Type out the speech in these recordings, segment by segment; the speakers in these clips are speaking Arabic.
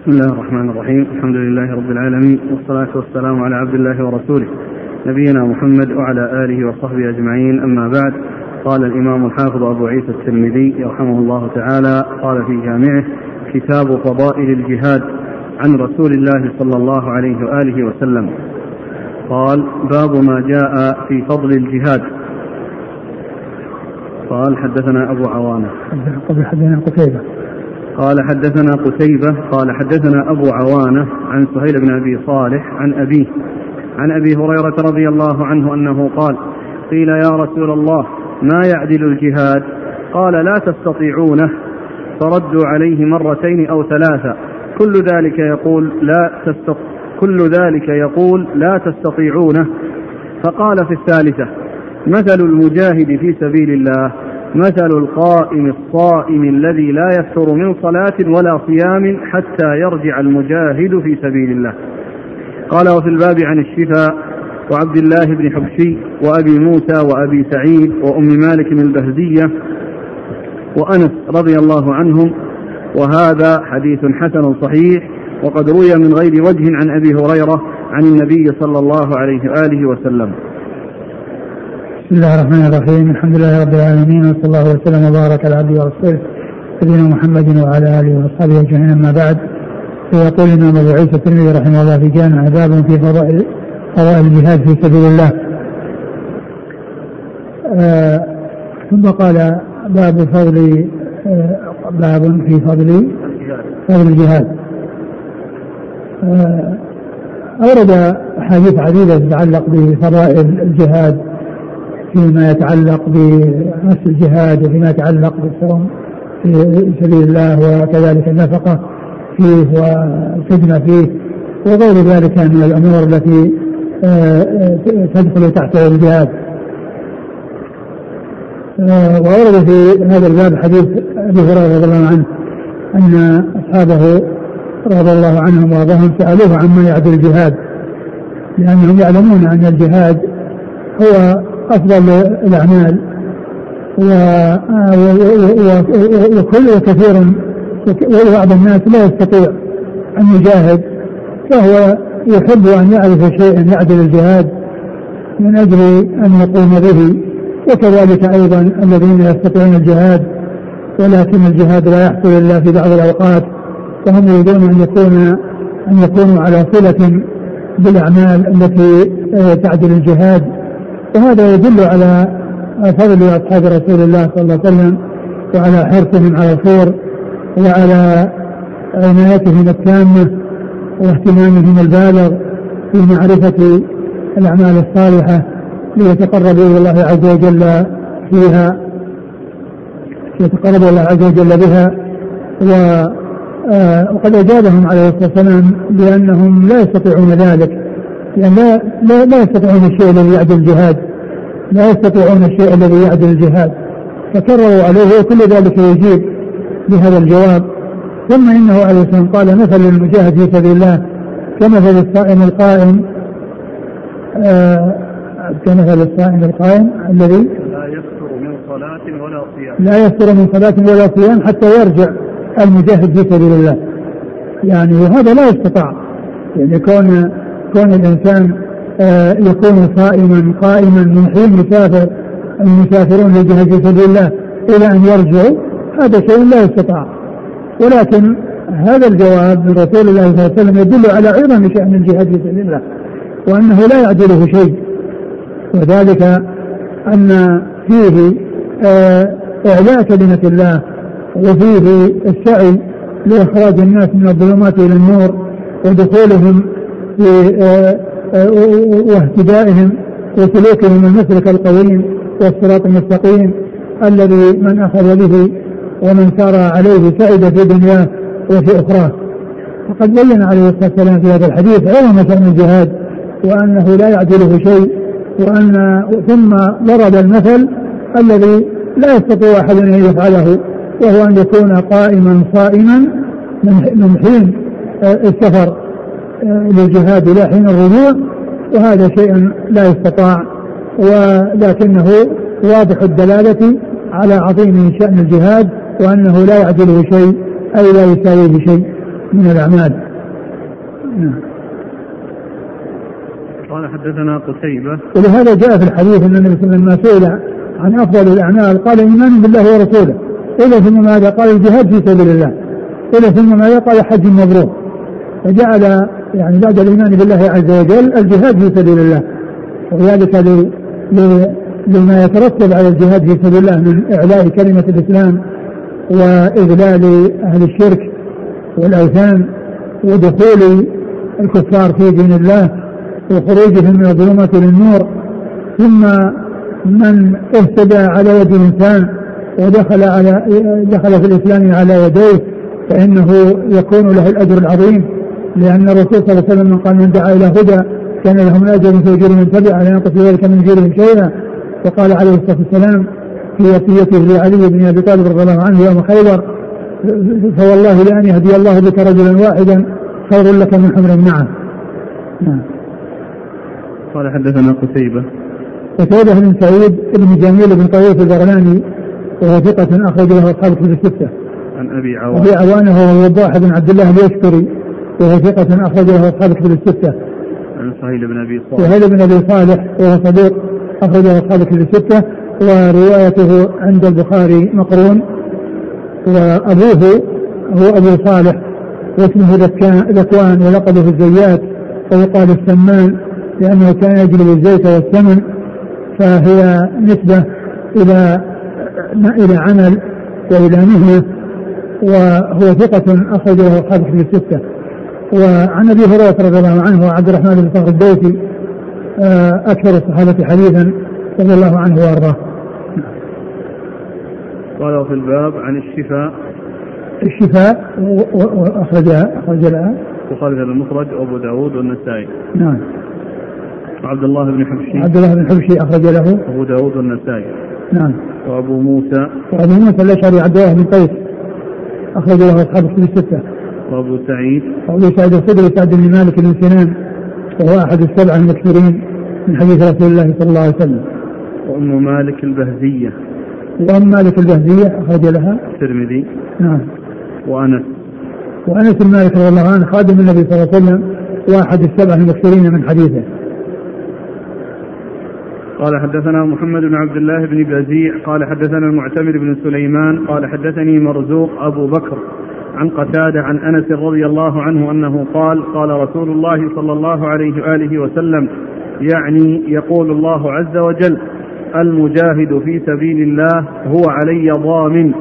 بسم الله الرحمن الرحيم. الحمد لله رب العالمين. والصلاة والسلام على عبد الله ورسوله. نبينا محمد وعلى آله وصحبه أجمعين. أما بعد قال الإمام الحافظ أبو عيسى الترمذي يرحمه الله تعالى قال في جامعه كتاب فضائل الجهاد عن رسول الله صلى الله عليه وآله وسلم. قال باب ما جاء في فضل الجهاد. قال حدثنا أبو عوانة. قبل حدثنا قتيبة. قال حدثنا قتيبة قال حدثنا أبو عوانة عن سهيل بن أبي صالح عن أبيه عن أبي هريرة رضي الله عنه أنه قال قيل يا رسول الله ما يعدل الجهاد؟ قال لا تستطيعونه. فردوا عليه مرتين أو ثلاثة. كل ذلك يقول لا تستط... كل ذلك يقول لا تستطيعونه. فقال في الثالثة مثل المجاهد في سبيل الله. مثل القائم الصائم الذي لا يفتر من صلاة ولا صيام حتى يرجع المجاهد في سبيل الله. قال وفي الباب عن الشفاء وعبد الله بن حبشي وأبي موسى وأبي سعيد وأم مالك البهزية وأنس رضي الله عنهم وهذا حديث حسن صحيح وقد روي من غير وجه عن أبي هريرة عن النبي صلى الله عليه وآله وسلم. بسم الله الرحمن الرحيم. الحمد لله رب العالمين وصلى الله وسلم وبارك على عبده ورسوله نبينا محمد وعلى آله واصحابه أجمعين. أما بعد فيقول الإمام أبو عيسى الترمذي رحمه الله في جامع باب في فضائل فضائل الجهاد في سبيل الله. آه ثم قال باب فضل آه باب في فضل فضل الجهاد. آه أورد أحاديث عديدة تتعلق بفضائل الجهاد فيما يتعلق بنفس الجهاد وفيما يتعلق بالصوم في سبيل الله وكذلك النفقة فيه والخدمة فيه وغير ذلك من الأمور التي آه، تدخل تحت الجهاد. آه، وورد في هذا الباب حديث أبي هريرة رضي الله عنه أن أصحابه رضي الله عنهم وارضاهم سألوه عما يعدل الجهاد لأنهم يعلمون أن الجهاد هو أفضل الأعمال. وكل وكثير وبعض الناس لا يستطيع أن يجاهد فهو يحب أن يعرف شيئا يعدل الجهاد من أجل أن يقوم به. وكذلك أيضا الذين يستطيعون الجهاد ولكن الجهاد لا يحصل إلا في بعض الأوقات فهم يريدون أن يكون أن يكونوا على صلة بالأعمال التي تعدل الجهاد. وهذا يدل على فضل أصحاب رسول الله صلى الله عليه وسلم وعلى حرصهم على الخير وعلى عنايتهم التامة واهتمامهم البالغ في معرفة الأعمال الصالحة ليتقربوا إلى الله عز وجل فيها يتقربوا إلى الله عز وجل بها. آه وقد أجابهم عليه الصلاة والسلام بأنهم لا يستطيعون ذلك. لأن لا لا, لا يستطيعون الشيء الذي يعدل الجهاد. لا يستطيعون الشيء الذي يعدل الجهاد. فكرروا عليه وكل ذلك يجيب بهذا الجواب. ثم إنه عليه الصلاة والسلام قال مثل المجاهد في سبيل الله كمثل الصائم القائم آه كمثل الصائم القائم الذي لا يفتر من صلاة ولا صيام. لا يفتر من صلاة ولا صيام حتى يرجع المجاهد في سبيل الله. يعني وهذا لا يستطاع. يعني كون كون الإنسان آه يكون صائما قائما من حين يسافر المسافرون للجهاد في سبيل الله إلى أن يرجعوا هذا شيء لا يستطاع. ولكن هذا الجواب من رسول الله صلى الله عليه وسلم يدل على عظم شأن الجهاد في سبيل الله وأنه لا يعدله شيء. وذلك أن فيه آه إعلاء كلمة الله وفيه السعي لإخراج الناس من الظلمات إلى النور ودخولهم واهتدائهم وسلوكهم المسلك القويم والصراط المستقيم الذي من أخذ به ومن سار عليه سعد في دنياه وفي أخراه. وقد بين عليه الصلاة والسلام في هذا الحديث عظم شأن الجهاد وأنه لا يعدله شيء وأن ثم ضرب المثل الذي لا يستطيع أحد أن يفعله وهو أن يكون قائما صائما من حين السفر. للجهاد إلى حين الرجوع وهذا شيء لا يستطاع ولكنه واضح الدلالة على عظيم شأن الجهاد وأنه لا يعدله شيء أي لا يساويه شيء من الأعمال. نعم. قال حدثنا قتيبة. ولهذا جاء في الحديث أن النبي صلى الله عليه وسلم لما سئل عن أفضل الأعمال قال إيمان بالله ورسوله. إلى ثم ماذا؟ قال الجهاد في سبيل الله. إلى ثم ماذا؟ قال حج مبرور فجعل يعني بعد الإيمان بالله عز وجل الجهاد في سبيل الله. وذلك لما يترتب على الجهاد في سبيل الله من إعلاء كلمة الإسلام وإذلال أهل الشرك والأوثان ودخول الكفار في دين الله وخروجهم من الظلمات للنور ثم من اهتدى على يد انسان ودخل على دخل في الإسلام على يديه فإنه يكون له الأجر العظيم. لأن الرسول صلى الله عليه وسلم قال من دعا إلى هدى كان له من اجر مثل اجور من تبع لا ينقص ذلك من اجورهم شيئا. وقال عليه الصلاة والسلام في وصيته لعلي بن أبي طالب رضي الله عنه يوم خيبر فوالله لأن يهدي الله بك رجلا واحدا خير لك من حمر النعم نعم. قال حدثنا قتيبة. قتيبة بن سعيد بن جميل بن طويف البغلاني وهو ثقة أخرج له أصحاب كتب الستة. عن أبي عوانة. أبي عوانة هو وضاح بن عبد الله اليشكري. وهو ثقة أخرج له أصحاب كتب الستة. عن سهيل بن أبي صالح. سهيل بن أبي صالح وهو صديق أخرج له أصحاب كتب الستة وروايته عند البخاري مقرون وأبوه هو أبو صالح واسمه ذكوان ولقبه الزيات ويقال السمان لأنه كان يجلب الزيت والثمن فهي نسبة إلى إلى عمل وإلى مهنة وهو ثقة أخرج له أصحاب الستة وعن أبي هريرة رضي الله عنه وعبد الرحمن بن صخر الدوسي آه، أكثر الصحابة حديثا رضي الله عنه وأرضاه. قال في الباب عن الشفاء. الشفاء وأخرجها أخرج لها وخالد بن المخرج وأبو داود والنسائي. نعم. وعبد الله بن حبشي. عبد الله بن حبشي أخرج له. أبو داود والنسائي. نعم. وأبو موسى. وأبو موسى الأشعري عبد الله بن قيس أخرج له أصحاب الكتب الستة. وأبو سعيد. وأبو سعيد الخدري سعد بن مالك بن سنان وهو أحد السبعة المكثرين من حديث رسول الله صلى الله عليه وسلم. وأم مالك البهزية. وأم مالك البهزية أخرج لها. الترمذي. نعم. وأنس. وأنس بن مالك رضي الله عنه خادم النبي صلى الله عليه وسلم واحد السبعة المكثرين من حديثه. قال حدثنا محمد بن عبد الله بن بزيع قال حدثنا المعتمر بن سليمان قال حدثني مرزوق أبو بكر عن قتادة عن أنس رضي الله عنه أنه قال قال رسول الله صلى الله عليه وآله وسلم يعني يقول الله عز وجل المجاهد في سبيل الله هو علي ضامن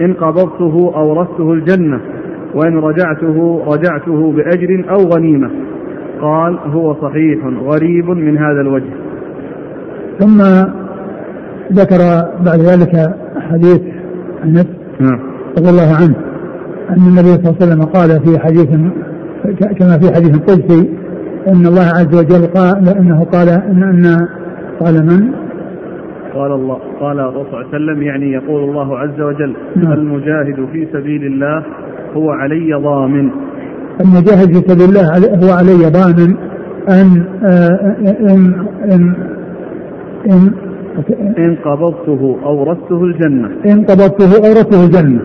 إن قبضته أورثته الجنة وإن رجعته رجعته بأجر أو غنيمة. قال هو صحيح غريب من هذا الوجه. ثم ذكر بعد ذلك حديث أنس نعم. رضي الله عنه. أن النبي صلى الله عليه وسلم قال في حديث كما في حديث قدسي إن الله عز وجل قال إنه قال ان, أن قال من؟ قال الله قال الرسول صلى الله عليه وسلم يعني يقول الله عز وجل نعم. المجاهد في سبيل الله هو علي ضامن المجاهد في سبيل الله هو علي ضامن ان آه، ان ان إن إن قبضته أورثته الجنة إن قبضته أورثته الجنة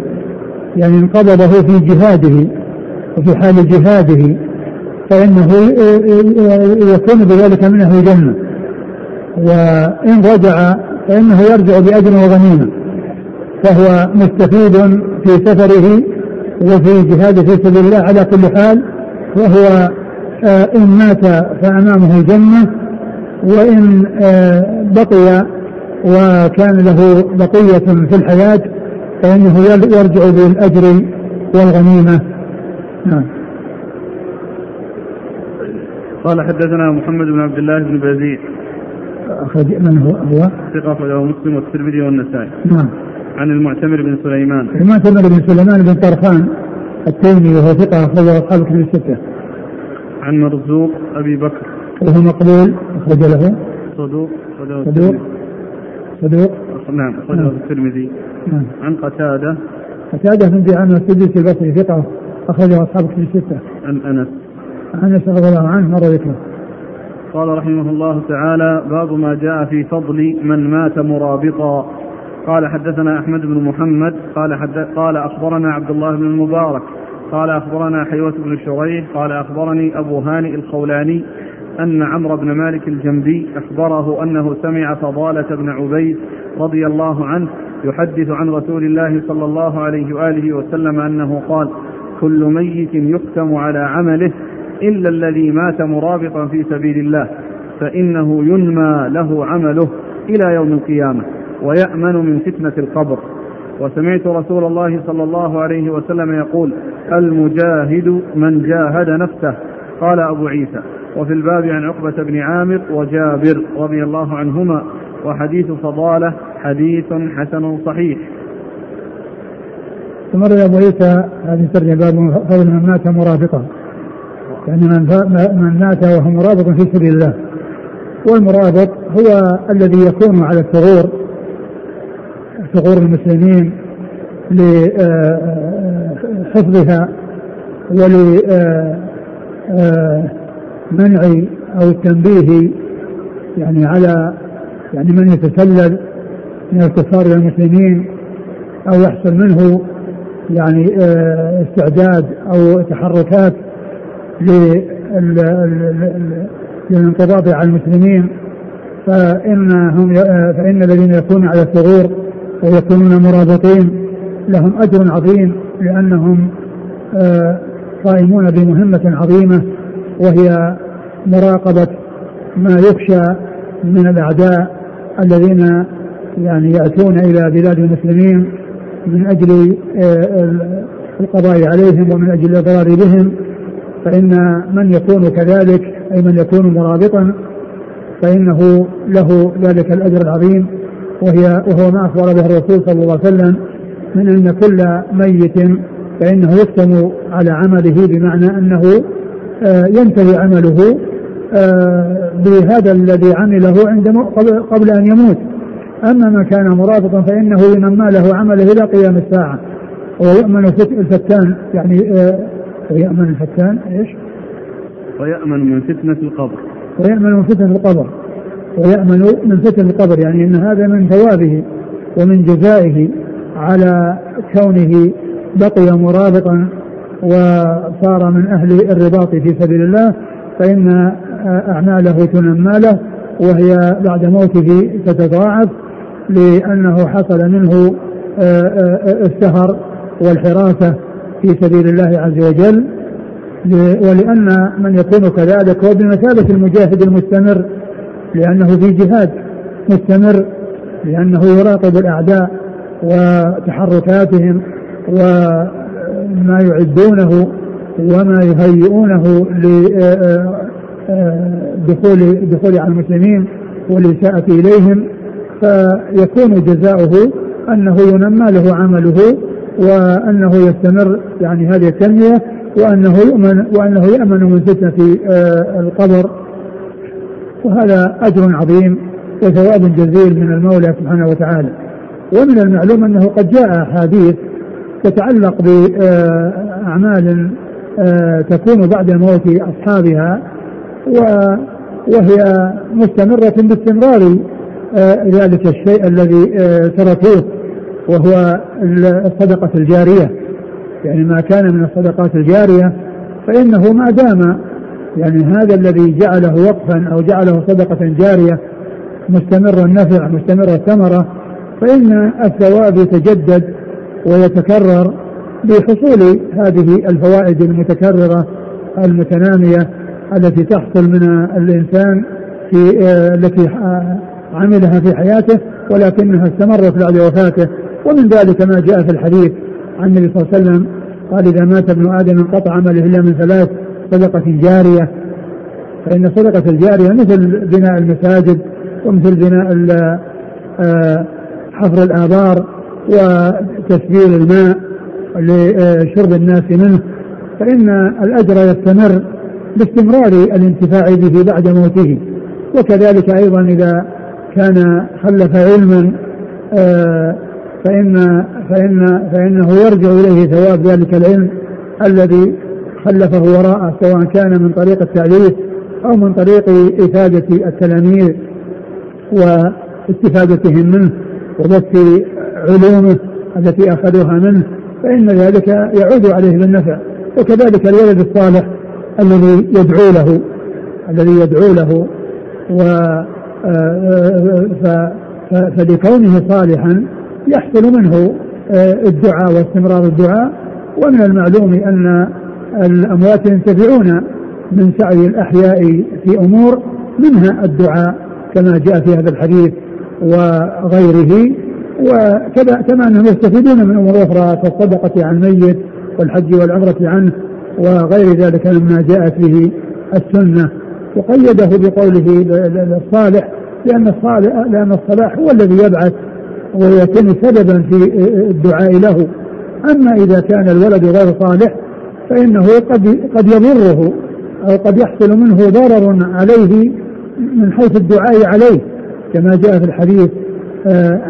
يعني إن قبضه في جهاده وفي حال جهاده فإنه يكون بذلك من أهل الجنة وإن رجع فإنه يرجع بأجر وغنيمة. فهو مستفيد في سفره وفي جهاده في سبيل الله على كل حال وهو آه، إن مات فأمامه الجنة وإن آه، بقي وكان له بقية في الحياة فإنه يرجع بالأجر والغنيمة. نعم. قال حدثنا محمد بن عبد الله بن بزيع أخرج من هو هو؟ ثقة أخرجه مسلم والترمذي والنسائي. نعم. عن المعتمر بن سليمان. المعتمر بن سليمان بن طرخان التيمي وهو ثقة أخرجه أصحاب كتب الستة. عن مرزوق أبي بكر. وهو مقبول أخرج له. صدوق. صدوق. صدوق. نعم. أخرجه نعم. الترمذي. نعم. عن قتادة. قتادة بن دعامة السدوسي البصري ثقة أخرجه أصحاب كتب الستة. عن أنس. أنس رضي الله عنه مر ذكره. قال رحمه الله تعالى باب ما جاء في فضل من مات مرابطا. قال حدثنا أحمد بن محمد. قال حد قال أخبرنا عبد الله بن المبارك. قال أخبرنا حيوة بن شريح. قال أخبرني أبو هانئ الخولاني. أن عمرو بن مالك الجنبي أخبره أنه سمع فضالة بن عبيد رضي الله عنه يحدث عن رسول الله صلى الله عليه وآله وسلم أنه قال كل ميت يختم على عمله إلا الذي مات مرابطا في سبيل الله فإنه ينمى له عمله إلى يوم القيامة ويأمن من فتنة القبر. وسمعت رسول الله صلى الله عليه وسلم يقول المجاهد من جاهد نفسه. قال أبو عيسى وفي الباب عن عقبة بن عامر وجابر رضي الله عنهما وحديث فضالة حديث حسن صحيح. ثم أبو عيسى هذه ترجمة باب فضل من مات مرافقا يعني من من مات وهو مرابط في سبيل الله. والمرابط هو الذي يكون على الثغور ثغور المسلمين لحفظها ولمنع أو التنبيه يعني على يعني من يتسلل من الكفار إلى المسلمين أو يحصل منه يعني استعداد أو تحركات للانقضاض على المسلمين فإنهم فإن الذين يكونون على الثغور ويكونون مرابطين لهم أجر عظيم لأنهم آه، قائمون بمهمة عظيمة وهي مراقبة ما يخشى من الأعداء الذين يعني يأتون إلى بلاد المسلمين من أجل آه، القضاء عليهم ومن أجل الإضرار بهم فإن من يكون كذلك أي من يكون مرابطا فإنه له ذلك الأجر العظيم وهي وهو ما أخبر به الرسول صلى الله عليه وسلم من أن كل ميت فإنه يختم على عمله بمعنى أنه آه، ينتهي عمله آه، بهذا الذي عمله عند قبل أن يموت. أما ما كان مرابطا فإنه ينمى له عمله إلى قيام الساعة. ويؤمن الفتان يعني آه، ويأمن الفتان إيش؟ ويأمن من فتنة القبر. ويأمن من فتنة القبر. ويأمن من فتنة القبر يعني أن هذا من ثوابه ومن جزائه على كونه بقي مرابطا وصار من أهل الرباط في سبيل الله فإن أعماله تنمى له وهي بعد موته تتضاعف لأنه حصل منه آه، آه، السهر والحراسة في سبيل الله عز وجل. ولأن من يكون كذلك هو بمثابة المجاهد المستمر لأنه في جهاد مستمر لأنه يراقب الأعداء وتحركاتهم وما يعدونه وما يهيئونه لدخول دخول على المسلمين والإساءة إليهم فيكون جزاؤه أنه ينمى له عمله وأنه يستمر يعني هذه التنمية وأنه يؤمن وأنه يأمن من فتنة آه، القبر. وهذا أجر عظيم وثواب جزيل من المولى سبحانه وتعالى. ومن المعلوم أنه قد جاء أحاديث تتعلق بأعمال آه، تكون بعد موت أصحابها وهي مستمرة باستمرار آه، ذلك الشيء الذي تركوه وهو الصدقة الجارية. يعني ما كان من الصدقات الجارية فإنه ما دام يعني هذا الذي جعله وقفا أو جعله صدقة جارية مستمر النفع مستمر الثمرة فإن الثواب يتجدد ويتكرر بحصول هذه الفوائد المتكررة المتنامية التي تحصل من الإنسان في التي عملها في حياته ولكنها استمرت بعد وفاته. ومن ذلك ما جاء في الحديث عن النبي صلى الله عليه وسلم قال إذا مات ابن آدم انقطع عمله إلا من ثلاث صدقة جارية. فإن صدقة الجارية مثل بناء المساجد ومثل بناء آه، حفر الآبار وتسجيل الماء لشرب الناس منه فإن الأجر يستمر باستمرار الانتفاع به بعد موته. وكذلك أيضا إذا كان خلف علما آه فإن فإن فإنه يرجع إليه ثواب ذلك العلم الذي خلفه وراءه سواء كان من طريق التأليف أو من طريق إفادة التلاميذ واستفادتهم منه وبث علومه التي أخذوها منه فإن ذلك يعود عليه بالنفع. وكذلك الولد الصالح الذي يدعو له الذي يدعو له. و آه، فلكونه صالحا يحصل منه آه، الدعاء واستمرار الدعاء. ومن المعلوم أن الأموات ينتفعون من سعي الأحياء في أمور منها الدعاء كما جاء في هذا الحديث وغيره. وكذا كما أنهم يستفيدون من أمور أخرى كالصدقة عن الميت والحج والعمرة عنه وغير ذلك مما جاءت به السنة. وقيده بقوله الصالح لأن الصالح لأن الصلاح هو الذي يبعث ويكون سببا في الدعاء له. أما إذا كان الولد غير صالح فإنه قد قد يضره أو قد يحصل منه ضرر عليه من حيث الدعاء عليه كما جاء في الحديث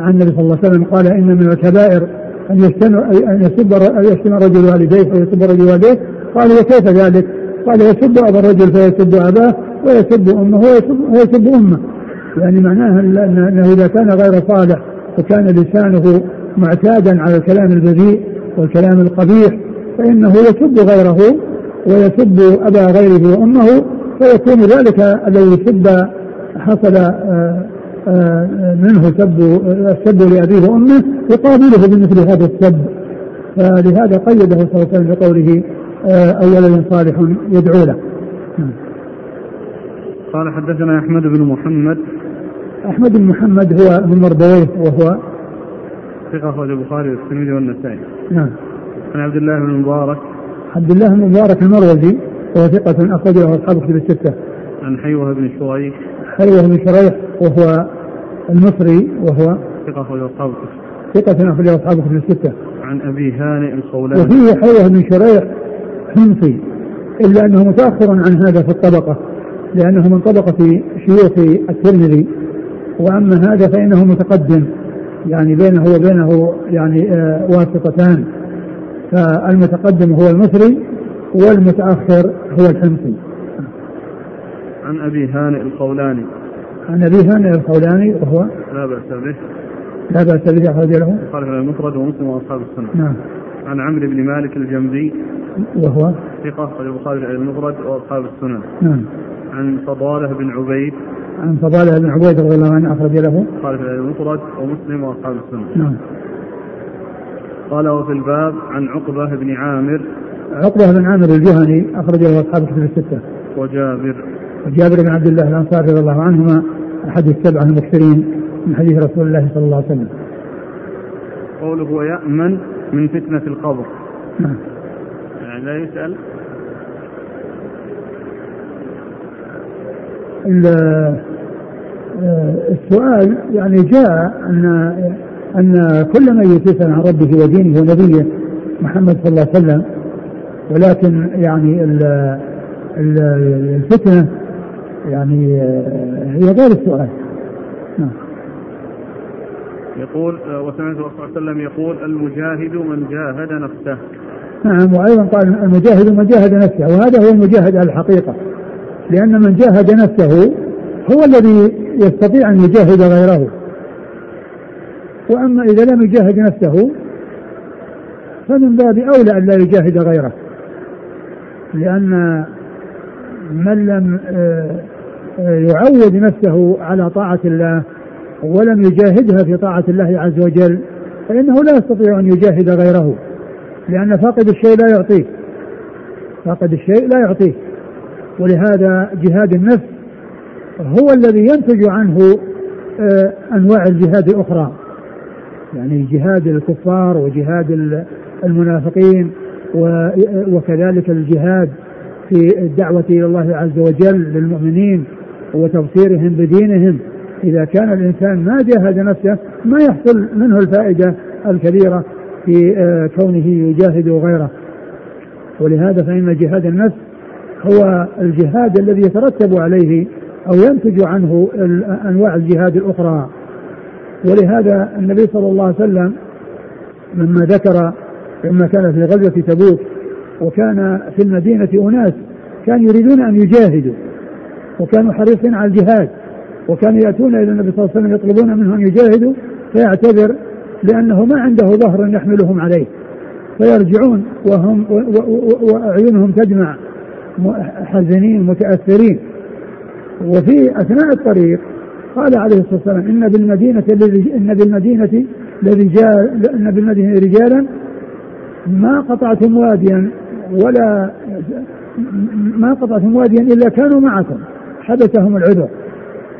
عن النبي صلى الله عليه وسلم قال ان من الكبائر أن يشتم أن يسب يشتم الرجل والديه ويسب الرجل والديه قال وكيف ذلك؟ قال يسب أبا الرجل فيسب أباه ويسب أمه ويسب أمه يعني معناه انه إذا كان غير صالح وكان لسانه معتادا على الكلام البذيء والكلام القبيح فإنه يسب غيره ويسب أبا غيره وأمه فيكون ذلك الذي سب حصل آه، آه، منه سب السب لأبيه وأمه يقابله بمثل هذا السب فلهذا قيده صلى الله عليه وسلم بقوله آه، أو ولد صالح يدعو له. قال حدثنا أحمد بن محمد أحمد بن محمد هو ابن مردويه وهو ثقة أخرج البخاري والترمذي والنسائي. نعم. عن عبد الله بن المبارك. عبد الله بن المبارك المروزي وهو ثقة أخرج له أصحاب كتب الستة. عن حيوة بن شريح. حيوة بن شريح وهو المصري وهو ثقة أخرج أصحاب ثقة أخرج أصحاب كتب الستة. عن أبي هانئ الخولاني. وفيه حيوة بن شريح حمصي إلا أنه متأخر عن هذا في الطبقة لأنه من طبقة شيوخ الترمذي. وأما هذا فإنه متقدم يعني بينه وبينه يعني آه واسطتان. فالمتقدم هو المصري والمتأخر هو الحمصي عن أبي هانئ القولاني عن أبي هانئ القولاني وهو لا بأس به. لا بأس به أخرج له. خالف المفرد ومسلم وأصحاب السنة. نعم. عن عمرو بن مالك الجمدي وهو ثقة أخرج البخاري المفرد وأصحاب السنن نعم. عن فضالة بن عبيد. عن فضالة بن عبيد رضي الله عنه أخرج له. قال في المفرد ومسلم وأصحاب السنة. نعم. قال وفي الباب عن عقبة بن عامر. عقبة بن عامر الجهني أخرج له أصحاب الكتب الستة. وجابر. وجابر بن عبد الله الأنصاري رضي الله عنهما أحد السبعة المكثرين من حديث رسول الله صلى الله عليه وسلم. قوله ويأمن من فتنة القبر. نعم. يعني لا يسأل. السؤال يعني جاء ان أن كل من يسال عن ربه ودينه ونبيه محمد صلى الله عليه وسلم ولكن يعني الفتنة يعني هي غير السؤال. نعم. يقول وسمعت الرسول صلى الله عليه وسلم يقول المجاهد من جاهد نفسه. نعم وأيضا قال المجاهد من جاهد نفسه وهذا هو المجاهد على الحقيقة. لأن من جاهد نفسه هو الذي يستطيع أن يجاهد غيره. وأما إذا لم يجاهد نفسه فمن باب أولى أن لا يجاهد غيره. لأن من لم آه، آه، يعود نفسه على طاعة الله ولم يجاهدها في طاعة الله عز وجل فإنه لا يستطيع أن يجاهد غيره لأن فاقد الشيء لا يعطيه فاقد الشيء لا يعطيه ولهذا جهاد النفس هو الذي ينتج عنه آه، أنواع الجهاد الأخرى يعني جهاد الكفار وجهاد المنافقين وكذلك الجهاد في الدعوة إلى الله عز وجل للمؤمنين وتبصيرهم بدينهم. إذا كان الإنسان ما جاهد نفسه ما يحصل منه الفائدة الكبيرة في آه، كونه يجاهد غيره. ولهذا فإن جهاد النفس هو الجهاد الذي يترتب عليه أو ينتج عنه أنواع الجهاد الأخرى. ولهذا النبي صلى الله عليه وسلم لما ذكر لما كان في غزوة تبوك وكان في المدينة أناس كانوا يريدون أن يجاهدوا. وكانوا حريصين على الجهاد وكانوا يأتون إلى النبي صلى الله عليه وسلم يطلبون منه أن يجاهدوا فيعتذر لأنه ما عنده ظهر يحملهم عليه. فيرجعون وهم وأعينهم تدمع حزنين متأثرين. وفي أثناء الطريق قال عليه الصلاة والسلام إن بالمدينة إن بالمدينة لرجال إن بالمدينة رجالا ما قطعتم واديا ولا ما قطعتم واديا إلا كانوا معكم. حبسهم العذر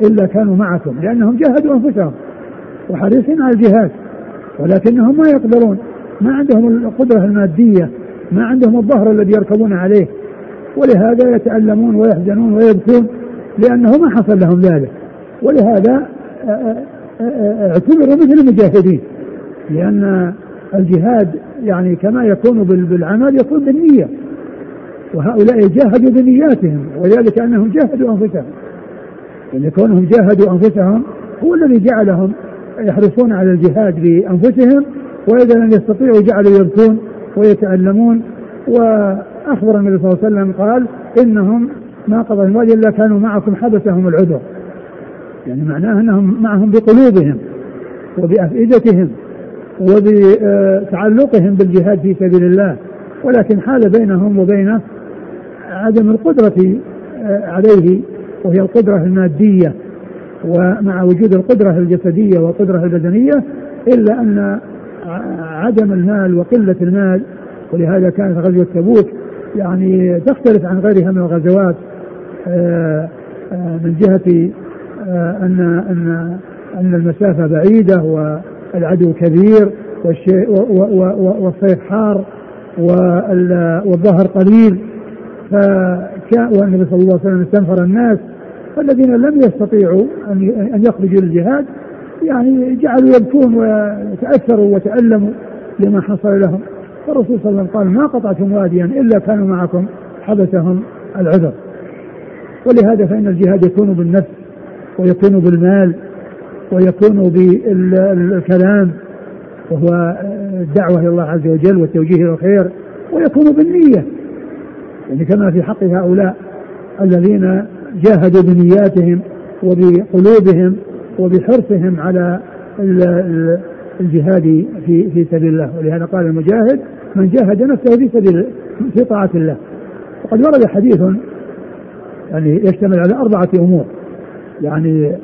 إلا كانوا معكم لأنهم جاهدوا أنفسهم وحريصين على الجهاد ولكنهم ما يقدرون ما عندهم القدرة المادية ما عندهم الظهر الذي يركبون عليه ولهذا يتألمون ويحزنون ويبكون لأنه ما حصل لهم ذلك. ولهذا اعتبروا مثل المجاهدين لأن الجهاد يعني كما يكون بالعمل يكون بالنية. وهؤلاء جاهدوا بنياتهم وذلك أنهم جاهدوا أنفسهم. يعني كونهم جاهدوا أنفسهم هو الذي جعلهم يحرصون على الجهاد بأنفسهم وإذا لم يستطيعوا جعلوا يبكون ويتألمون. وأخبر النبي صلى الله عليه وسلم قال إنهم ما قضى الوادي إلا كانوا معكم حبسهم العذر. يعني معناه أنهم معهم بقلوبهم وبأفئدتهم وبتعلقهم بالجهاد في سبيل الله. ولكن حال بينهم وبين عدم القدرة عليه وهي القدرة المادية ومع وجود القدرة الجسدية والقدرة البدنية إلا أن عدم المال وقلة المال ولهذا كانت غزوة تبوك يعني تختلف عن غيرها من الغزوات آه، آه، من جهة آه، أن أن أن المسافة بعيدة والعدو كبير والصيف حار والظهر قليل. فكان والنبي صلى الله عليه وسلم استنفر الناس فالذين لم يستطيعوا أن يخرجوا للجهاد يعني جعلوا يبكون وتأثروا وتألموا لما حصل لهم. فالرسول صلى الله عليه وسلم قال ما قطعتم واديا إلا كانوا معكم حبسهم العذر. ولهذا فإن الجهاد يكون بالنفس ويكون بالمال ويكون بالكلام وهو الدعوة إلى الله عز وجل والتوجيه إلى الخير ويكون بالنية. يعني كما في حق هؤلاء الذين جاهدوا بنياتهم وبقلوبهم وبحرصهم على الجهاد في في سبيل الله. ولهذا قال المجاهد من جاهد نفسه في سبيل في طاعة الله. وقد ورد حديث يعني يشتمل على أربعة أمور. يعني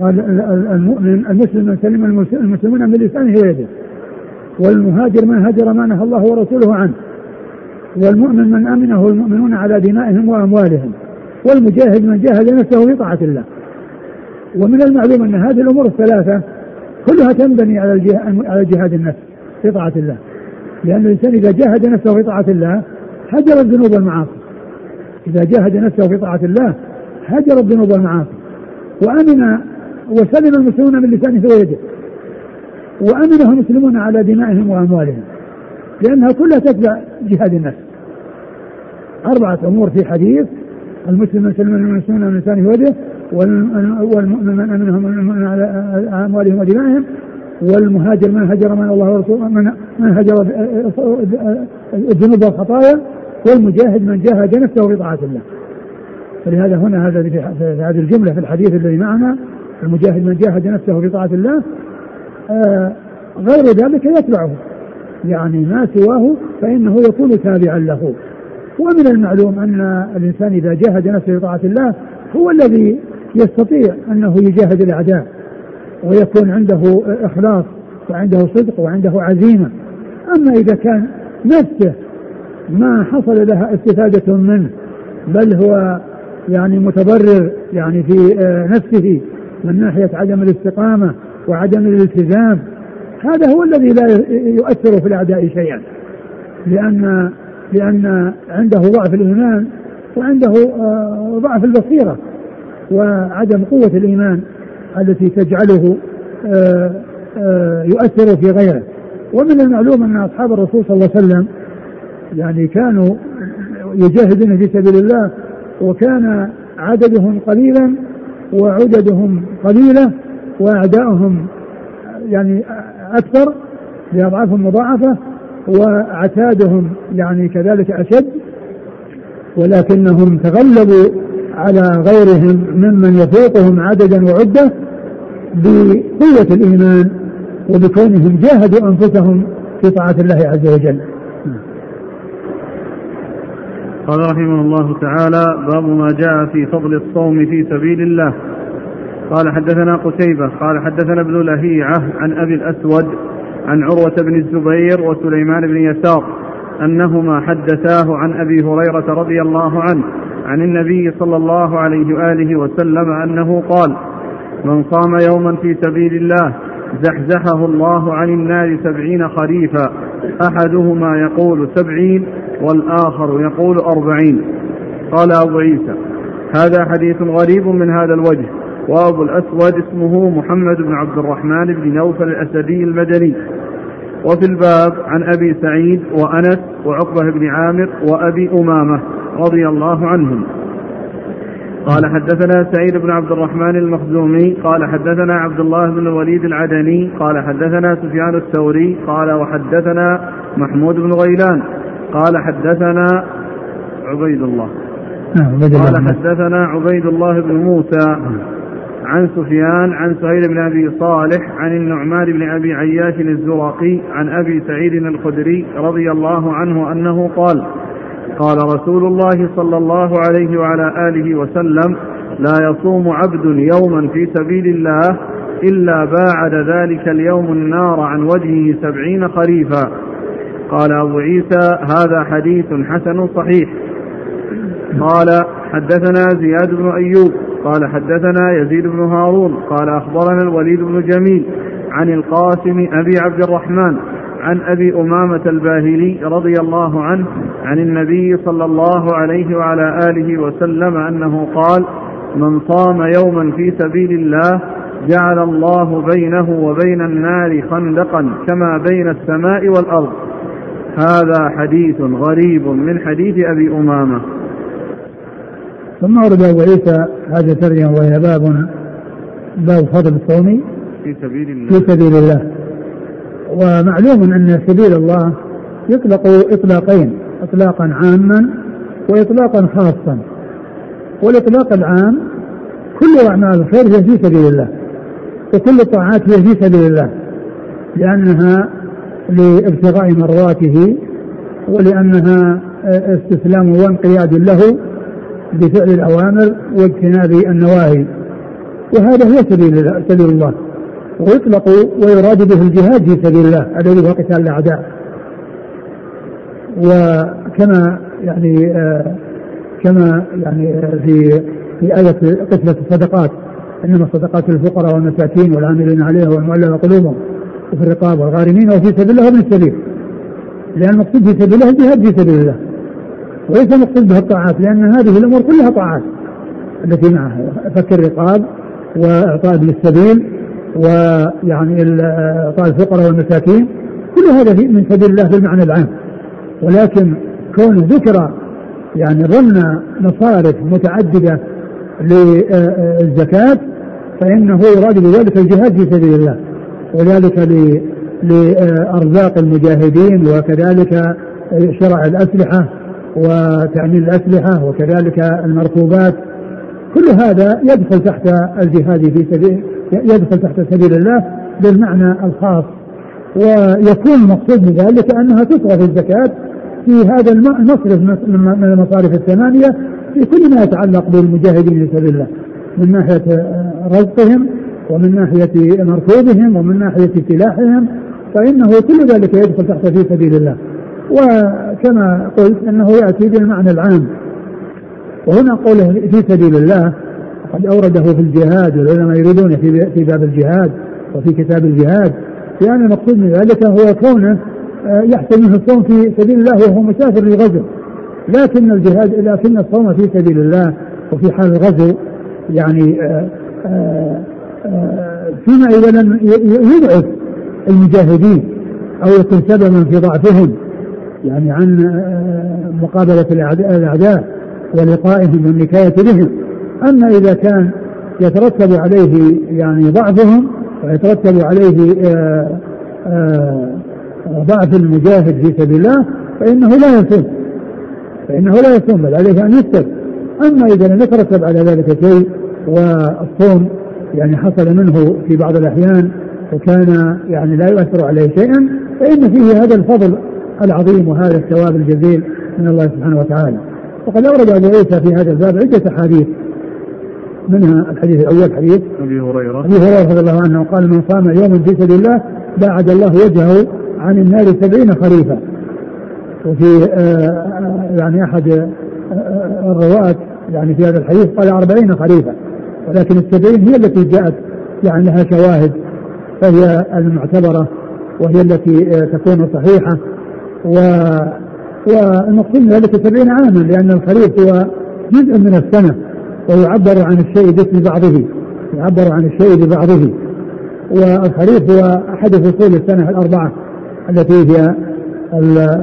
قال المؤمن المسلم من سلم المسلمون من لسانه ويده. والمهاجر من هجر ما نهى الله ورسوله عنه. والمؤمن من امنه المؤمنون على دمائهم وأموالهم والمجاهد من جاهد نفسه في طاعة الله. ومن المعلوم أن هذه الأمور الثلاثة كلها تنبني على على جهاد النفس في طاعة الله. لأن الإنسان إذا جاهد نفسه في طاعة الله هجر الذنوب والمعاصي. إذا جاهد نفسه في طاعة الله هجر الذنوب والمعاصي. وآمن وسلم المسلمون من لسانه ويده. وأمنه المسلمون على دمائهم وأموالهم. لأنها كلها تتبع جهاد النفس. أربعة أمور في حديث المسلم من سلم المسلمون من لسانه ويده والمؤمن من أمنهم على أموالهم ودمائهم والمهاجر من هجر من الله ورسوله من, من هجر الذنوب والخطايا والمجاهد من جاهد نفسه في طاعة الله. فلهذا هنا هذا في هذه الجملة في الحديث الذي معنا المجاهد من جاهد نفسه في طاعة الله آه غير ذلك يتبعه. يعني ما سواه فإنه يكون تابعا له. ومن المعلوم أن الإنسان إذا جاهد نفسه في طاعة الله هو الذي يستطيع أنه يجاهد الأعداء ويكون عنده إخلاص وعنده صدق وعنده عزيمة. أما إذا كان نفسه ما حصل لها استفادة منه بل هو يعني متضرر يعني في آه، نفسه من ناحية عدم الاستقامة وعدم الالتزام هذا هو الذي لا يؤثر في الأعداء شيئا. لأن لأن عنده ضعف الإيمان وعنده آه، ضعف البصيرة وعدم قوة الإيمان التي تجعله آه، آه، يؤثر في غيره. ومن المعلوم أن أصحاب الرسول صلى الله عليه وسلم يعني كانوا يجاهدون في سبيل الله وكان عددهم قليلا وعددهم قليلة وأعداؤهم يعني أكثر بأضعاف مضاعفة وعتادهم يعني كذلك أشد ولكنهم تغلبوا على غيرهم ممن يفوقهم عددا وعدة بقوة الإيمان وبكونهم جاهدوا أنفسهم في طاعة الله عز وجل. قال رحمه الله تعالى باب ما جاء في فضل الصوم في سبيل الله. قال حدثنا قتيبة قال حدثنا ابن لهيعة عن أبي الأسود عن عروة بن الزبير وسليمان بن يسار أنهما حدثاه عن أبي هريرة رضي الله عنه عن النبي صلى الله عليه وآله وسلم أنه قال من صام يوما في سبيل الله زحزحه الله عن النار سبعين خريفا أحدهما يقول سبعين والآخر يقول أربعين. قال أبو عيسى هذا حديث غريب من هذا الوجه وأبو الأسود اسمه محمد بن عبد الرحمن بن نوفل الأسدي المدني. وفي الباب عن أبي سعيد وأنس وعقبة بن عامر وأبي أمامة رضي الله عنهم. قال حدثنا سعيد بن عبد الرحمن المخزومي قال حدثنا عبد الله بن الوليد العدني قال حدثنا سفيان الثوري قال وحدثنا محمود بن غيلان قال حدثنا عبيد الله. نعم، قال حدثنا عبيد الله بن موسى. عن سفيان عن سهيل بن أبي صالح عن النعمان بن أبي عياش الزرقي عن أبي سعيد الخدري رضي الله عنه أنه قال قال رسول الله صلى الله عليه وعلى آله وسلم لا يصوم عبد يوما في سبيل الله إلا باعد ذلك اليوم النار عن وجهه سبعين خريفا. قال أبو عيسى هذا حديث حسن صحيح. قال حدثنا زياد بن أيوب قال حدثنا يزيد بن هارون قال أخبرنا الوليد بن جميل عن القاسم أبي عبد الرحمن عن أبي أمامة الباهلي رضي الله عنه عن النبي صلى الله عليه وعلى آله وسلم أنه قال من صام يوما في سبيل الله جعل الله بينه وبين النار خندقا كما بين السماء والأرض. هذا حديث غريب من حديث أبي أمامة. ثم ورد أبو عيسى هذا ترجمه وهي باب باب فضل الصوم في سبيل الله. في سبيل الله. ومعلوم أن سبيل الله يطلق إطلاقين اطلاقا عاما واطلاقا خاصا. والإطلاق العام كل أعمال الخير هي في سبيل الله وكل الطاعات هي في سبيل الله لأنها لابتغاء مرواته ولأنها استسلام وانقياد له بفعل الأوامر واجتناب النواهي. وهذا هو سبيل سبيل الله. ويطلق ويراد به الجهاد في سبيل الله الذي هو قتال الأعداء. وكما يعني آه كما يعني آه في في آية قسمة الصدقات إنما الصدقات للفقراء والمساكين والعاملين عليها والمؤلفة قلوبهم وفي الرقاب والغارمين وفي سبيل الله وابن السبيل. لأن المقصود في سبيل الله الجهاد في سبيل الله. وليس مقصود بها الطاعات لأن هذه الأمور كلها طاعات التي معها. فك الرقاب وإعطاء ابن السبيل ويعني إعطاء الفقراء والمساكين كل هذا من سبيل الله بالمعنى العام. ولكن كون ذكر يعني ضمن مصارف متعددة للزكاة فإنه يراد بذلك الجهاد في سبيل الله وذلك لأرزاق المجاهدين وكذلك شرع الأسلحة وتأمين الأسلحة وكذلك المركوبات كل هذا يدخل تحت الجهاد في سبيل يدخل تحت سبيل الله بالمعنى الخاص. ويكون المقصود من ذلك أنها تصرف الزكاة في هذا المصرف من المصارف الثمانية في كل ما يتعلق بالمجاهدين في سبيل الله من ناحية رزقهم ومن ناحية مركوبهم ومن ناحية سلاحهم فإنه كل ذلك يدخل تحت في سبيل الله. وكما قلت أنه يأتي بالمعنى العام. وهنا قوله في سبيل الله قد أورده في الجهاد والعلماء يريدون في باب الجهاد وفي كتاب الجهاد. لأن المقصود من ذلك هو كونه آه، يحصل منه الصوم في سبيل الله وهو مسافر لغزو. لكن الجهاد لكن الصوم في سبيل الله وفي حال الغزو يعني آه، آه، فيما إذا لم يضعف المجاهدين أو يكون سببا في ضعفهم. يعني عن مقابلة الأعداء ولقائهم والنكاية بهم أما إذا كان يترتب عليه يعني ضعفهم ويترتب عليه آه، آه، ضعف المجاهد في سبيل الله فإنه لا يصوم. فإنه لا يصوم بل عليه أن يفطر. أما إذا لم يترتب على ذلك شيء والصوم يعني حصل منه في بعض الأحيان وكان يعني لا يؤثر عليه شيئا فإن فيه هذا الفضل العظيم وهذا الثواب الجزيل من الله سبحانه وتعالى. وقد أورد أبو عيسى في هذا الباب عدة أحاديث. منها الحديث الأول حديث أبي هريرة. أبي هريرة رضي الله عنه قال من صام يوما في سبيل الله باعد الله وجهه عن النار سبعين خريفا. وفي آه يعني أحد آه الرواة يعني في هذا الحديث قال أربعين خريفا. ولكن السبعين هي التي جاءت يعني لها شواهد فهي المعتبرة وهي التي آه تكون صحيحة. و والمقصود ذلك سبعين عاما لأن الخريف هو جزء من السنة ويعبر عن الشيء باسم بعضه يعبر عن الشيء ببعضه والخريف هو أحد فصول السنة الأربعة التي هي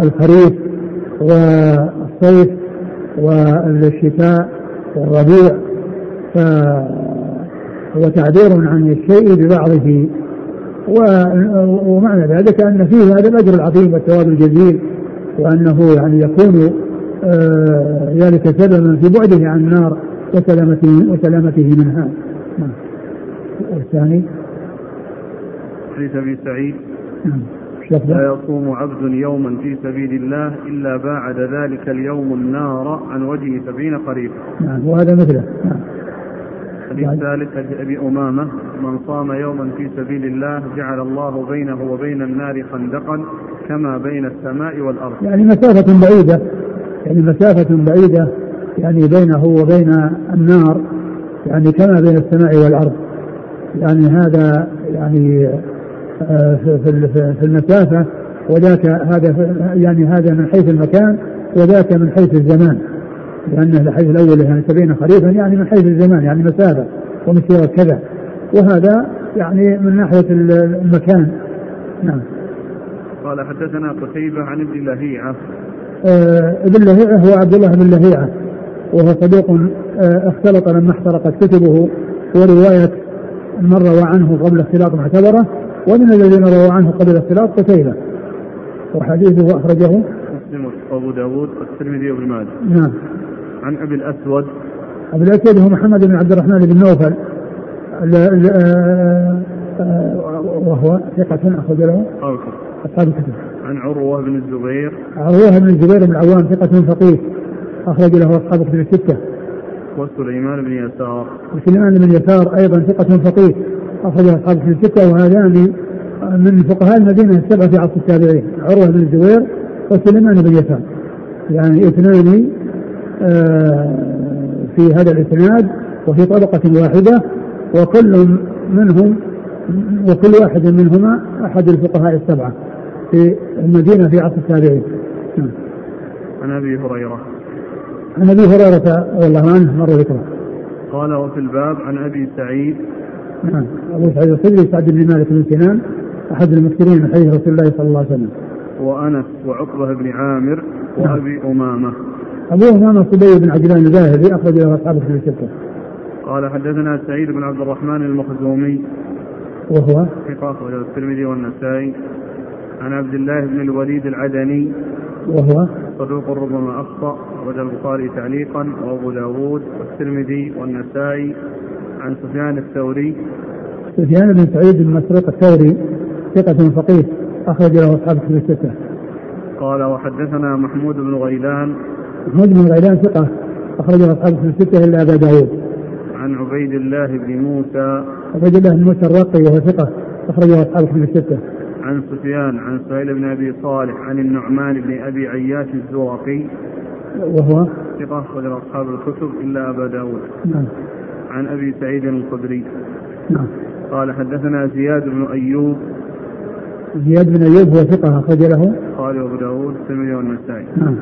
الخريف والصيف والشتاء والربيع فهو تعبير عن الشيء ببعضه. ومعنى ذلك أن فيه هذا الأجر العظيم والثواب الجزيل وأنه يعني يكون آه ذلك سببا في بعده عن النار وسلامته وسلامته منها. نعم. والثاني حديث ابي سعيد. نعم. لا يصوم عبد يوما في سبيل الله إلا باعد ذلك اليوم النار عن وجهه سبعين خريفا. نعم وهذا مثله. نعم. الحديث الثالث حديث أبي أمامة من صام يوما في سبيل الله جعل الله بينه وبين النار خندقا كما بين السماء والأرض. يعني مسافة بعيدة يعني مسافة بعيدة يعني بينه وبين النار يعني كما بين السماء والأرض. يعني هذا يعني في المسافة وذاك هذا يعني هذا من حيث المكان وذاك من حيث الزمان لأن الحيث الأول يعني سبعين خريفا يعني من حيث الزمان يعني مسافة ومسيرة كذا. وهذا يعني من ناحية المكان. نعم. قال حدثنا قتيبة عن ابن لهيعة. آه ابن لهيعة هو عبد الله بن لهيعة. وهو صديق آه اختلط لما احترقت كتبه ورواية من روى عنه قبل اختلاط معتبرة. ومن الذين رووا عنه قبل الاختلاط قتيبة. وحديثه أخرجه مسلم وأبو داود والترمذي وابن ماجه. نعم. عن أبي الأسود. أبي الأسود هو محمد بن عبد الرحمن بن نوفل. وهو ثقة أخرج له. أصحاب الكتب. عن عروة بن الزبير. عروة بن الزبير بن العوام ثقة فقيه. أخرج له أصحاب الكتب الستة. وسليمان بن يسار. وسليمان بن يسار أيضا ثقة فقيه. أخرج أصحاب الكتب الستة. وهذان من فقهاء المدينة السبعة في عصر التابعين. عروة بن الزبير وسليمان بن يسار. يعني اثنان في هذا الاسناد وفي طبقة واحدة وكل منهم وكل واحد منهما أحد الفقهاء السبعة في المدينة في عصر التابعين. نعم. عن أبي هريرة. عن أبي هريرة رضي الله عنه مر ذكره. قال وفي الباب عن أبي سعيد. نعم. أبو سعيد الخدري سعد بن مالك بن سنان أحد المكثرين من حديث رسول الله صلى الله عليه وسلم. وأنس وعقبة بن عامر وأبي أمامة. أبو أمامة صبي بن عجلان الباهلي أخرج له أصحاب في الستة. قال حدثنا سعيد بن عبد الرحمن المخزومي. وهو؟ ثقة أخرجه الترمذي والنسائي. عن عبد الله بن الوليد العدني. وهو؟ صدوق ربما أخطأ أخرج البخاري تعليقا وأبو داود والترمذي والنسائي. عن سفيان الثوري. سفيان بن سعيد بن مسروق الثوري ثقة فقيه أخرج له أصحاب الستة. قال وحدثنا محمود بن غيلان. محمود بن غيلان ثقة أخرج له أصحاب في الستة إلا أبا داود. عن عبيد الله بن موسى. عبيد الله بن موسى الرقي وهو ثقة أخرجه أصحاب في الستة. عن سفيان عن سهيل بن أبي صالح عن النعمان بن أبي عياش الزرقي. وهو؟ ثقة أخرج أصحاب الكتب إلا أبا داود. نعم. عن أبي سعيد الخدري. نعم. قال حدثنا زياد بن أيوب. زياد بن أيوب هو ثقة أخرج له. قال أبو داود الترمذي والنسائي. نعم.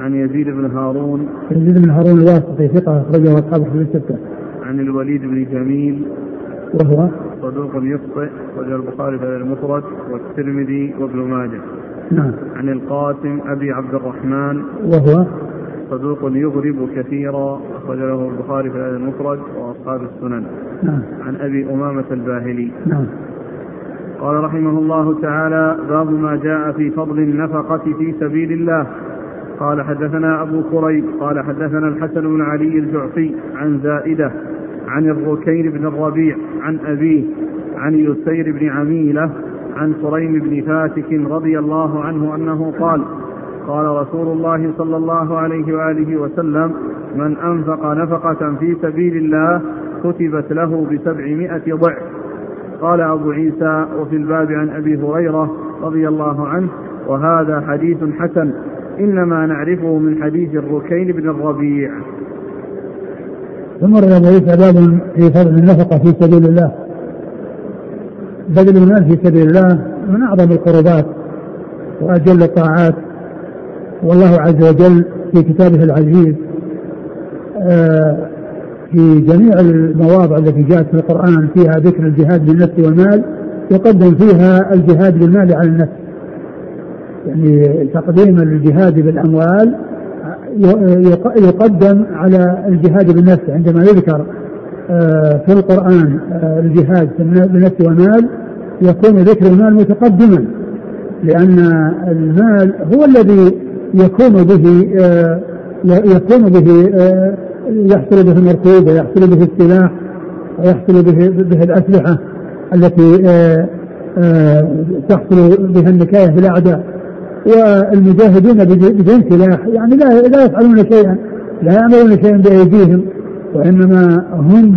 عن يزيد بن هارون. يزيد بن هارون الواسطي ثقة أخرجه أصحاب في الستة. عن الوليد بن جميل. وهو؟ صدوق يخطئ أخرج البخاري في المفرد والترمذي وابن ماجه. نعم. عن القاسم أبي عبد الرحمن. وهو؟ صدوق يغرب كثيرا أخرج له البخاري في الأدب المفرد وأصحاب السنن. نعم. عن أبي أمامة الباهلي. نعم. قال رحمه الله تعالى باب ما جاء في فضل النفقة في سبيل الله. قال حدثنا أبو كريب قال حدثنا الحسن بن علي الجعفي عن زائدة عن الركين بن الربيع عن أبيه عن يسير بن عميلة عن سريم بن فاتك رضي الله عنه أنه قال قال رسول الله صلى الله عليه وآله وسلم من أنفق نفقة في سبيل الله كتبت له بسبعمائة ضعف. قال أبو عيسى وفي الباب عن أبي هريرة رضي الله عنه وهذا حديث حسن إنما نعرفه من حديث الركين بن الربيع. ثم ابو عيسى باب في فضل النفقة في سبيل الله. بذل المال في سبيل الله من أعظم القربات وأجل الطاعات. والله عز وجل في كتابه العزيز آه، في جميع المواضع التي جاءت في القرآن فيها ذكر الجهاد بالنفس والمال يقدم فيها الجهاد بالمال على النفس. يعني تقديم الجهاد بالأموال يقدم على الجهاد بالنفس عندما يذكر آه، في القرآن آه، الجهاد بالنفس والمال يكون ذكر المال متقدما لأن المال هو الذي يكون به آه، يكون به يحصل به المركوب ويحصل به السلاح ويحصل به به الأسلحة التي تحصل بها النكاية بالأعداء والمجاهدون بدون سلاح يعني لا لا يفعلون شيئا. لا يعملون شيئا بأيديهم وإنما هم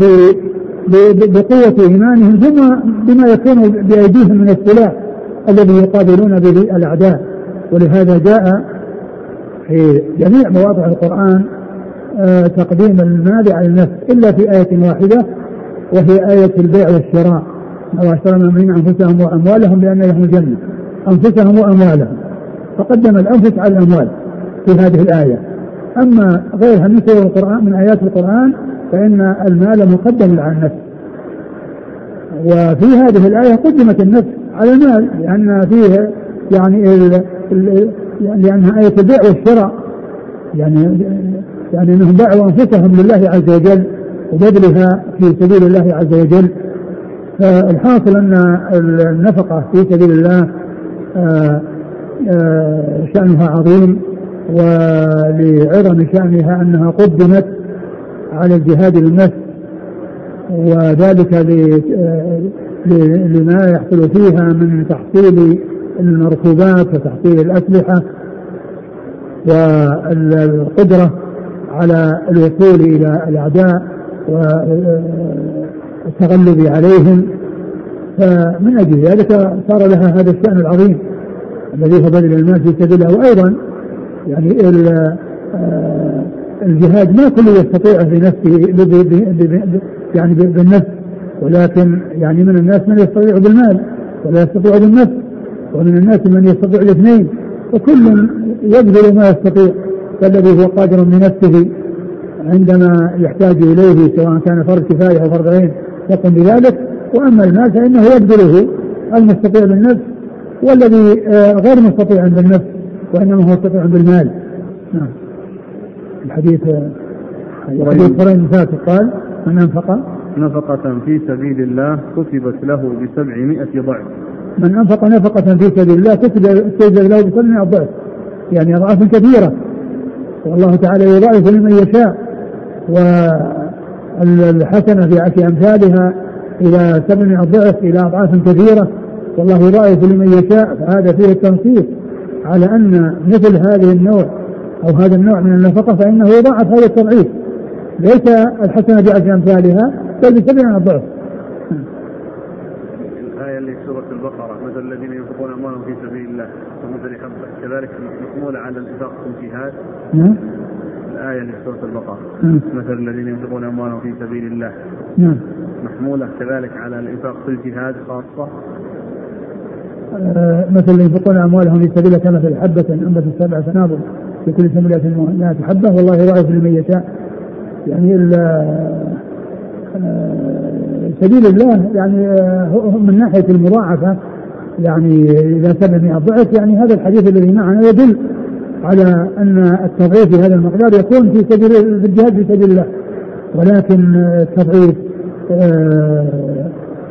بقوة إيمانهم ثم بما يكون بأيديهم من السلاح الذي يقابلون به الأعداء. ولهذا جاء في جميع مواضع القرآن آه، تقديم المال على النفس إلا في آية واحدة وهي آية البيع والشراء. واشترى من أنفسهم وأموالهم بأن لهم الجنة. أنفسهم وأموالهم. فقدم الأنفس على الأموال في هذه الآية. أما غيرها من سور القرآن من آيات القرآن فإن المال مقدم على النفس. وفي هذه الآية قدمت النفس على المال لأن فيه يعني ال ال لأنها آية البيع والشراء يعني يعني أنهم باعوا أنفسهم لله عز وجل وبذلها في سبيل الله عز وجل. فالحاصل أن النفقة في سبيل الله آه شأنها عظيم ولعظم شأنها أنها قدمت على الجهاد بالنفس وذلك آه، لما يحصل فيها من تحصيل المركوبات وتحصيل الأسلحة والقدرة على الوصول إلى الأعداء والتغلب عليهم. فمن أجل ذلك صار لها هذا الشأن العظيم. الذي هو بذل المال في سبيل الله. وأيضا يعني آه، الجهاد ما كل يستطيعه بنفسه يعني بالنفس ولكن يعني من الناس من يستطيع بالمال ولا يستطيع بالنفس ومن الناس من يستطيع الاثنين. وكل يبذل ما يستطيع فالذي هو قادر بنفسه عندما يحتاج إليه سواء كان فرض كفاية أو فرض عين يقوم بذلك. وأما المال فإنه يبذله المستطيع بالنفس. والذي آه، غير مستطيع بالنفس وإنما هو مستطيع بالمال. نعم. الحديث آه، حديث قرين فاتح قال من أنفق؟ نفقة في سبيل الله كتبت له بسبعمائة ضعف. من أنفق نفقة في سبيل الله كتبت له بسبعمائة ضعف. يعني اضعاف كثيرة. والله تعالى يضاعف لمن يشاء. والحسنة في عشر أمثالها إلى سبعمائة ضعف إلى أضعاف كثيرة. والله يضاعف لمن يشاء فهذا فيه التنصيص على أن مثل هذه النوع أو هذا النوع من النفقة فإنه يضاعف هذا التضعيف. ليس الحسنة بعشر أمثالها بل بسبع أضعاف الآية اللي في سورة البقرة مثل الذين ينفقون أموالهم في سبيل الله ومثل حبة كذلك محمولة على الإنفاق في الجهاد. نعم. الآية اللي في سورة البقرة نعم. مثل الذين ينفقون أموالهم في سبيل الله. نعم. محمولة كذلك على الإنفاق في الجهاد خاصة. مثل ينفقون أموالهم في سبيل كمثل حبة انبت سبع سنابل في كل سنبلة مئة حبة. والله يضاعف لمن يعني آه، سبيل الله يعني آه، من ناحية المضاعفة. يعني إذا 700 ضعف يعني هذا الحديث الذي معنا يدل على أن التضعيف في هذا المقدار يكون في سبيل في الجهاد في سبيل الله. ولكن التضعيف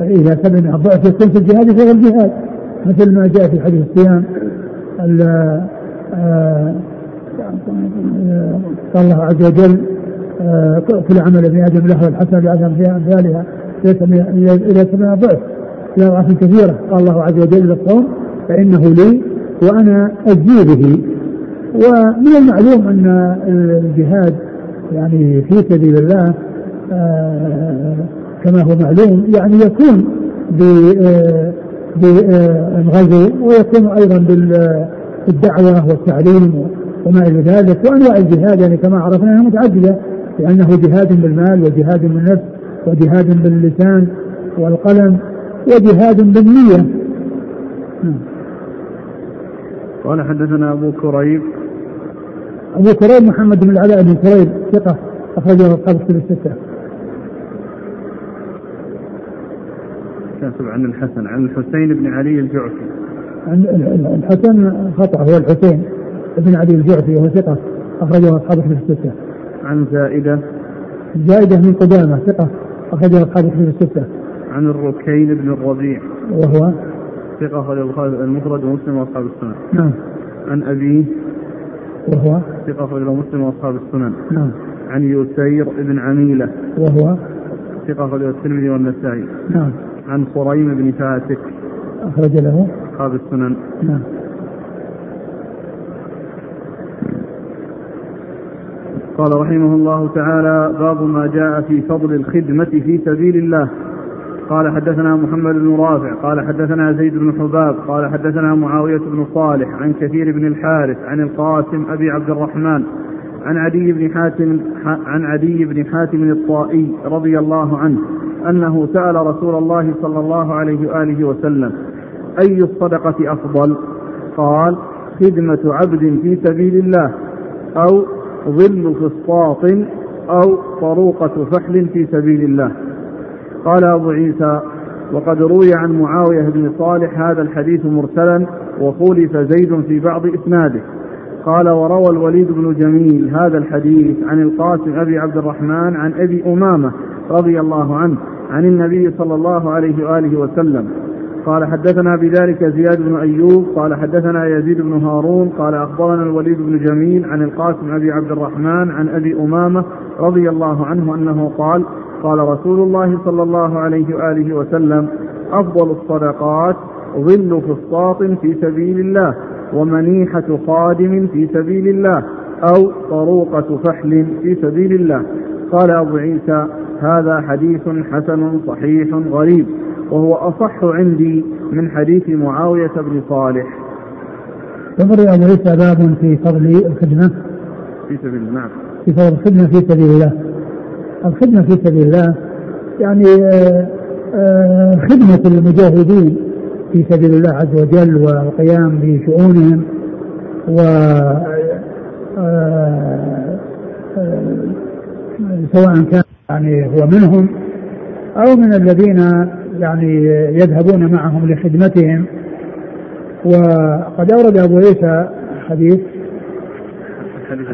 إذا 700 ضعف يكون في الجهاد في غير الجهاد. مثل ما جاء في حديث الصيام آه، قال الله عز وجل آه، كل عمل ابن آدم له الحسنة بعشر في أمثالها ليس إلى سبعين ضعف إلى أضعاف كثيرة قال الله عز وجل للصوم فإنه لي وأنا أجزي به. ومن المعلوم أن الجهاد يعني في سبيل الله آه، كما هو معلوم يعني يكون بالغزو ويكون أيضا بالدعوة والتعليم وما إلى ذلك وأنواع الجهاد يعني كما عرفنا أنها متعددة لأنه جهاد بالمال وجهاد بالنفس وجهاد باللسان والقلم وجهاد بالنية. قال حدثنا أبو كريب أبو كريب محمد بن العلاء بن كريب ثقة أخرجه الكتب الستة. كاتب عن الحسن عن الحسين بن علي الجعفي. عن الحسن خطأ هو الحسين بن علي الجعفي وهو ثقة أخرجه أصحاب الكتب الستة. عن زائدة زائدة من قدامة ثقة أخرجه أصحاب الكتب الستة. عن الركين بن الربيع وهو ثقة أخرجه المفرد ومسلم وأصحاب السنة. نعم. عن أبيه وهو ثقة أخرجه مسلم وأصحاب السنن. نعم. عن يسير بن عميلة وهو ثقة أخرجه الترمذي والنسائي. نعم. عن خريم بن فاتك أخرج له أصحاب السنن. نعم. قال رحمه الله تعالى باب ما جاء في فضل الخدمة في سبيل الله قال حدثنا محمد بن رافع قال حدثنا زيد بن حباب قال حدثنا معاوية بن صالح عن كثير بن الحارث عن القاسم أبي عبد الرحمن عن عدي بن حاتم عن عدي بن حاتم الطائي رضي الله عنه أنه سأل رسول الله صلى الله عليه وآله وسلم أي الصدقة أفضل؟ قال خدمة عبد في سبيل الله أو ظل فسطاط أو طروقة فحل في سبيل الله. قال أبو عيسى وقد روي عن معاوية بن صالح هذا الحديث مرسلا وخولف زيد في بعض إسناده. قال وروى الوليد بن جميل هذا الحديث عن القاسم أبي عبد الرحمن عن أبي أمامة رضي الله عنه عن النبي صلى الله عليه وآله وسلم. قال حدثنا بذلك زياد بن أيوب قال حدثنا يزيد بن هارون قال أخبرنا الوليد بن جميل عن القاسم أبي عبد الرحمن عن أبي أمامة رضي الله عنه أنه قال قال رسول الله صلى الله عليه وآله وسلم أفضل الصدقات ظل فسطاط في سبيل الله ومنيحة خادم في سبيل الله أو طروقة فحل في سبيل الله. قال أبو عيسى هذا حديث حسن صحيح غريب وهو أصح عندي من حديث معاوية بن صالح. ثم أبو عيسى باب في فضل الخدمة. في سبيل الله. نعم في فضل الخدمة في سبيل الله. الخدمة في سبيل الله يعني آه، آه، خدمة المجاهدين في سبيل الله عز وجل والقيام بشؤونهم و آه، سواء كان يعني هو منهم أو من الذين يعني يذهبون معهم لخدمتهم. وقد أورد أبو عيسى حديث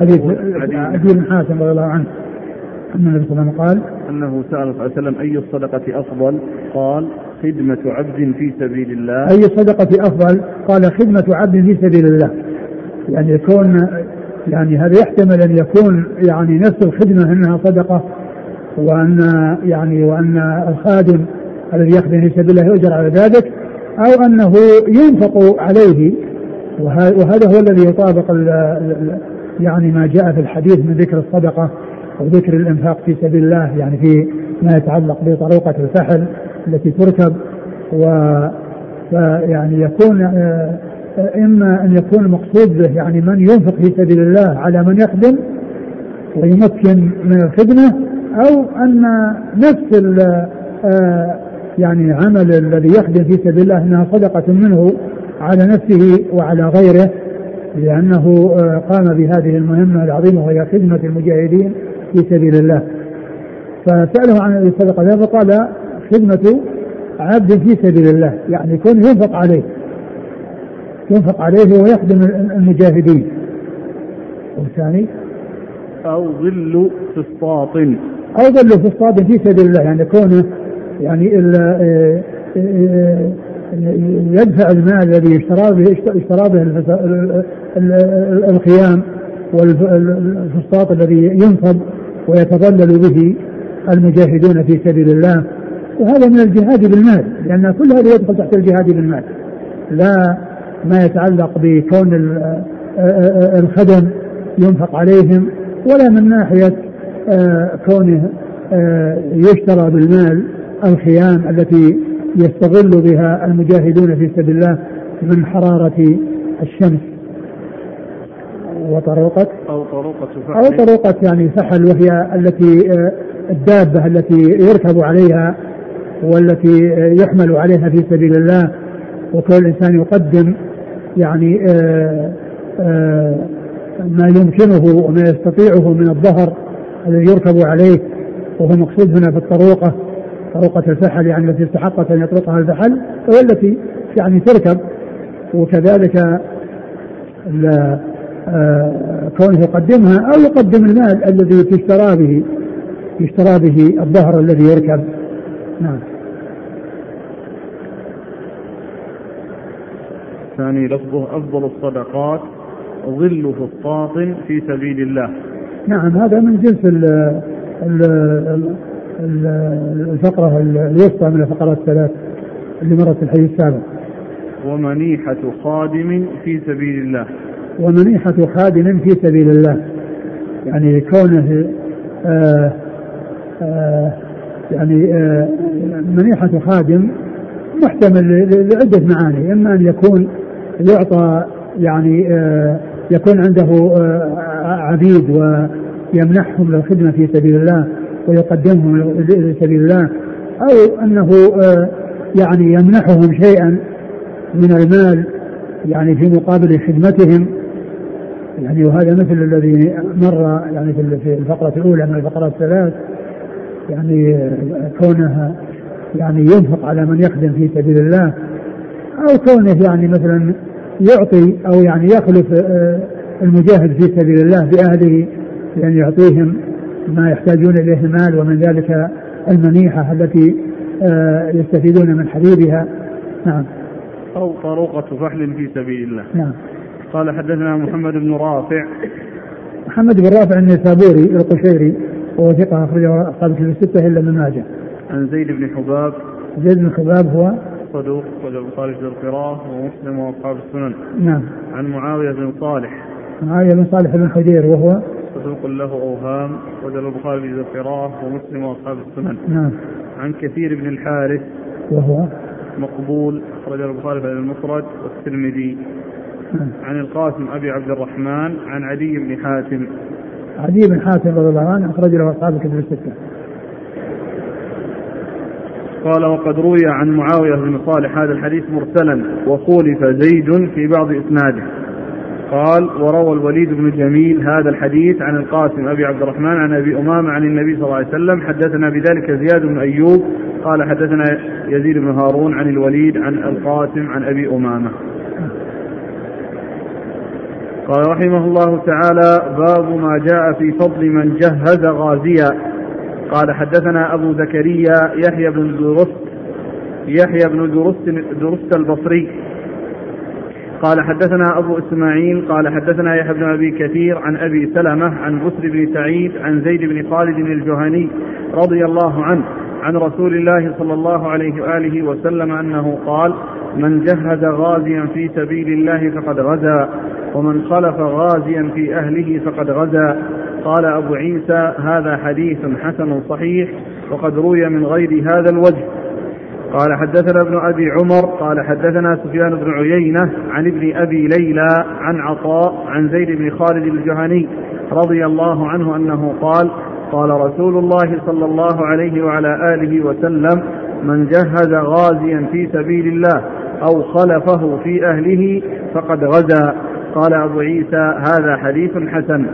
حديث عدي بن حاتم رضي الله عنه أن النبي صلى الله عليه وسلم قال أنه سأل صلى الله عليه وسلم أي الصدقة أفضل؟ قال خدمة عبد في سبيل الله. أي الصدقة أفضل؟ قال خدمة عبد في سبيل الله. يعني يكون يعني هذا يحتمل أن يكون يعني نفس الخدمة أنها صدقة وأن يعني وأن الخادم الذي يخدم في سبيل الله يؤجر على ذلك أو أنه ينفق عليه. وهذا هو الذي يطابق يعني ما جاء في الحديث من ذكر الصدقة وذكر الإنفاق في سبيل الله يعني في ما يتعلق بطريقة الفحل التي تركب. و يعني يكون آه، إما أن يكون المقصود به يعني من ينفق في سبيل الله على من يخدم ويمكن من الخدمة أو أن نفس آه، يعني عمل الذي يخدم في سبيل الله إنها صدقة منه على نفسه وعلى غيره لأنه آه، قام بهذه المهمة العظيمة وهي خدمة المجاهدين في سبيل الله. فسأله عن الصدقه فقال خدمة عبد في سبيل الله يعني يكون ينفق عليه ينفق عليه ويخدم المجاهدين. والثاني؟ أو ظل فسطاط. أو ظل فسطاط في سبيل الله يعني كونه يعني آه، آه، يدفع المال الذي اشترى به اشترى به الخيام والفسطاط الذي ينصب ويتظلل به المجاهدون في سبيل الله. وهذا من الجهاد بالمال لأن كل هذا يدخل تحت الجهاد بالمال. لا ما يتعلق بكون الخدم ينفق عليهم ولا من ناحية كونه يشترى بالمال الخيام التي يستغل بها المجاهدون في سبيل الله من حرارة الشمس. وطروقة أو طروقة فحل. أو طروقة يعني فحل وهي التي آه، الدابة التي يركب عليها والتي آه، يحمل عليها في سبيل الله وكل إنسان يقدم يعني آه، ما يمكنه وما يستطيعه من الظهر الذي يركب عليه وهو مقصود هنا في الطروقة طروقة الفحل يعني التي استحقت أن يطرقها الفحل وهي التي يعني تركب. وكذلك آه، كونه يقدمها أو يقدم المال الذي تشترى به يشترى به الظهر الذي يركب. نعم. ثاني لفظه أفضل الصدقات ظل فسطاط في سبيل الله. نعم هذا من جنس الفقرة الوسطى من الفقرات الثلاث اللي مرت في الحديث السابق. ومنيحة خادم في سبيل الله. ومنيحة خادم في سبيل الله. يعني كونه آه آه يعني آه منيحة خادم محتمل لعدة معاني. إما أن يكون يعطى يعني آه يكون عنده آه عبيد ويمنحهم للخدمة في سبيل الله ويقدمهم لسبيل الله أو أنه آه يعني يمنحهم شيئا من المال يعني في مقابل خدمتهم. يعني وهذا مثل الذي مر يعني في الفقرة الأولى من الفقرات الثلاث. يعني كونها يعني ينفق على من يخدم في سبيل الله أو كونه يعني مثلا يعطي أو يعني يخلف آه، المجاهد في سبيل الله بأهله بأن يعطيهم ما يحتاجون إليه المال ومن ذلك المنيحة التي آه، يستفيدون من حبيبها. نعم. أو طروقة فحل في سبيل الله. نعم. قال حدثنا محمد بن رافع. محمد بن رافع النسابوري القشيري وهو ثقة أخرجه أصحاب الكتب الستة إلا ابن ماجه. عن زيد بن حباب. زيد بن حباب هو صدوق وله البخاري في القراءة ومسلم وأصحاب السنن. نعم. عن معاوية بن صالح. معاوية بن صالح بن حجير وهو صدوق له أوهام وله البخاري في القراءة ومسلم وأصحاب السنن. نعم. عن كثير بن الحارث وهو مقبول أخرجه البخاري في المفرد والترمذي عن القاسم أبي عبد الرحمن عن عدي بن حاتم عدي بن حاتم رضي الله عنه أخرج له أصحاب الكتب الستة قال وقد روي عن معاوية بن صالح هذا الحديث مرسلا وخولف زيد في بعض إسناده. قال وروى الوليد بن جميل هذا الحديث عن القاسم أبي عبد الرحمن عن أبي أمامة عن النبي صلى الله عليه وسلم. حدثنا بذلك زياد بن أيوب. قال حدثنا يزيد بن هارون عن الوليد عن القاسم عن أبي أمامة. قال رحمه الله تعالى باب ما جاء في فضل من جهز غازيا. قال حدثنا أبو زكريا يحيى بن درست يحيى بن درست, درست البصري. قال حدثنا أبو إسماعيل قال حدثنا يحيى بن أبي كثير عن أبي سلمة عن بسر بن سعيد عن زيد بن خالد الجهني رضي الله عنه. عن رسول الله صلى الله عليه وآله وسلم أنه قال من جهز غازيا في سبيل الله فقد غزا ومن خلف غازيا في أهله فقد غزا. قال أبو عيسى هذا حديث حسن صحيح وقد روي من غير هذا الوجه. قال حدثنا ابن أبي عمر قال حدثنا سفيان بن عيينة عن ابن أبي ليلى عن عطاء عن زيد بن خالد الجهني رضي الله عنه أنه قال قال رسول الله صلى الله عليه وعلى آله وسلم من جهز غازيا في سبيل الله أو خلفه في أهله فقد غزا. قال أبو عيسى هذا حديث حسن.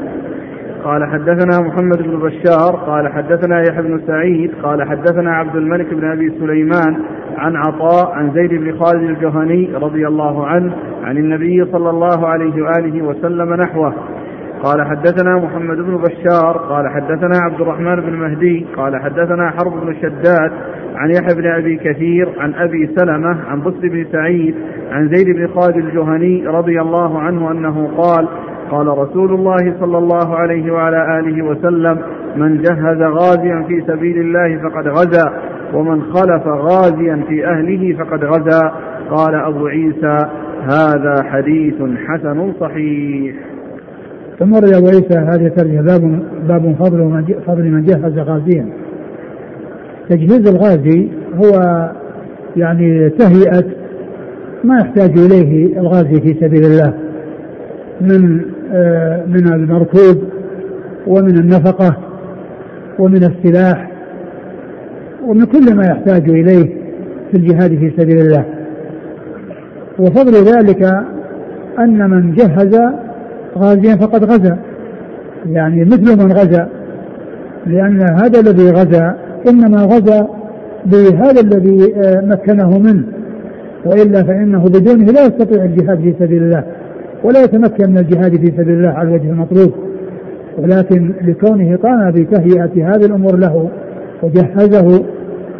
قال حدثنا محمد بن بشار. قال حدثنا يحيى بن سعيد. قال حدثنا عبد الملك بن أبي سليمان عن عطاء عن زيد بن خالد الجهني رضي الله عنه عن النبي صلى الله عليه وآله وسلم نحوه. قال حدثنا محمد بن بشار قال حدثنا عبد الرحمن بن مهدي قال حدثنا حرب بن شداد عن يحيى بن أبي كثير عن أبي سلمة عن بصر بن سعيد عن زيد بن خالد الجهني رضي الله عنه أنه قال قال رسول الله صلى الله عليه وعلى آله وسلم من جهز غازيا في سبيل الله فقد غزا ومن خلف غازيا في أهله فقد غزا. قال أبو عيسى هذا حديث حسن صحيح. ثم ورد ابو عيسى هذه الترجمه باب باب فضل من فضل من جهز غازيا. تجهيز الغازي هو يعني تهيئة ما يحتاج إليه الغازي في سبيل الله من آه، من المركوب ومن النفقة ومن السلاح ومن كل ما يحتاج إليه في الجهاد في سبيل الله. وفضل ذلك أن من جهز غازيا فقد غزا. يعني مثل من غزا. لأن هذا الذي غزا إنما غزا بهذا الذي آه، مكنه منه. وإلا فإنه بدونه لا يستطيع الجهاد في سبيل الله ولا يتمكن من الجهاد في سبيل الله على الوجه المطلوب. ولكن لكونه قام بتهيئة هذه الأمور له وجهزه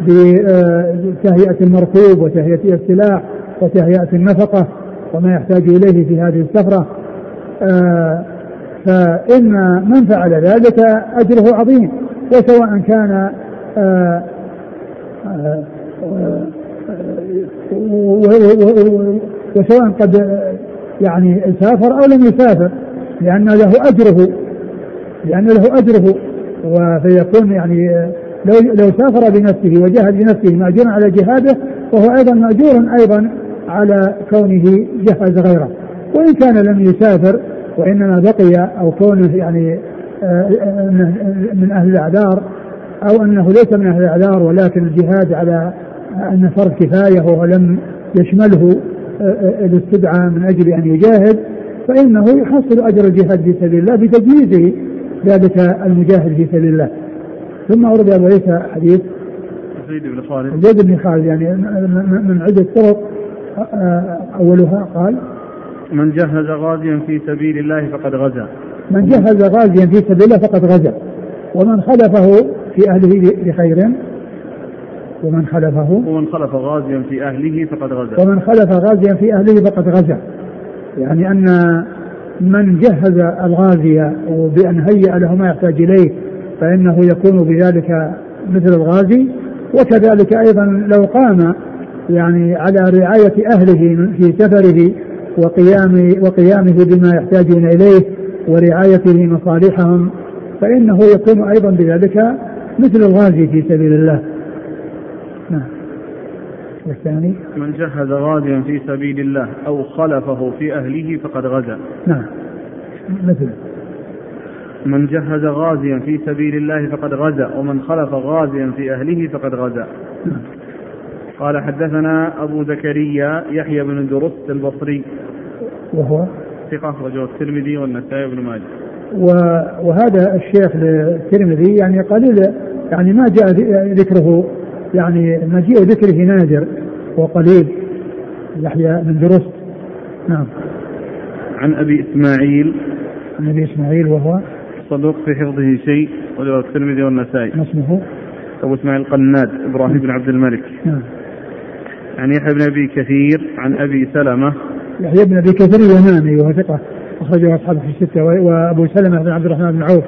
بتهيئة المركوب وتهيئة السلاح وتهيئة النفقة وما يحتاج إليه في هذه السفرة. آه، فإن من فعل ذلك أجره عظيم وسواء كان آه، آه، وسواء قد يعني سافر أو لم يسافر لأن له أجره لأن له أجره فيكون يعني لو لو سافر بنفسه وجاهد بنفسه مأجورا على جهاده وهو أيضا مأجور أيضا على كونه جهز غيره. وإن كان لم يسافر وإنما بقي أو كونه يعني آه، آه، من أهل الأعذار أو أنه ليس من أهل الأعذار ولكن الجهاد على أن فرض كفاية وهو لم يشمله آه، الاستدعاء من أجل أن يجاهد فإنه يحصل أجر الجهاد في سبيل الله بتجهيزه ذلك المجاهد في سبيل الله. ثم أورد أبو عيسى حديث زيد بن خالد. زيد بن خالد يعني من عدة طرق أولها قال من جهز غازيا في سبيل الله فقد غزا. من جهز غازيا في سبيل الله فقد غزا. ومن خلفه في أهله بخير ومن خلفه ومن خلف غازيا في أهله فقد غزا. ومن خلف غازيا في أهله فقد غزا. يعني أن من جهز الغازي بأن هيأ له ما يحتاج إليه فإنه يكون بذلك مثل الغازي. وكذلك أيضا لو قام يعني على رعاية أهله في سفره وقيام وقيامه بما يحتاجون إليه ورعايته مصالحهم فإنه يكون أيضا بذلك مثل الغازي في سبيل الله. نعم. والثاني؟ من جهز غازيا في سبيل الله أو خلفه في أهله فقد غزا. نعم. مثل. من جهز غازيا في سبيل الله فقد غزا ومن خلف غازيا في أهله فقد غزا. نعم. قال حدثنا أبو زكريا يحيى بن درست البصري. وهو؟ ثقة أخرجه الترمذي والنسائي بن ماجه. وهذا الشيخ الترمذي يعني قليل يعني ما جاء ذكره يعني مجيء ذكره نادر وقليل. يحيى بن درست نعم. عن أبي إسماعيل. عن أبي إسماعيل وهو؟ صدوق في حفظه شيء وله الترمذي والنسائي. ما اسمه؟ أبو إسماعيل القناد إبراهيم بن عبد الملك. نعم. عن يحيى بن أبي كثير عن أبي سلمة يحيى بن أبي كثير اليمامي وهو ثقة أخرجه أصحاب في الستة وأبو سلمة بن عبد الرحمن بن عوف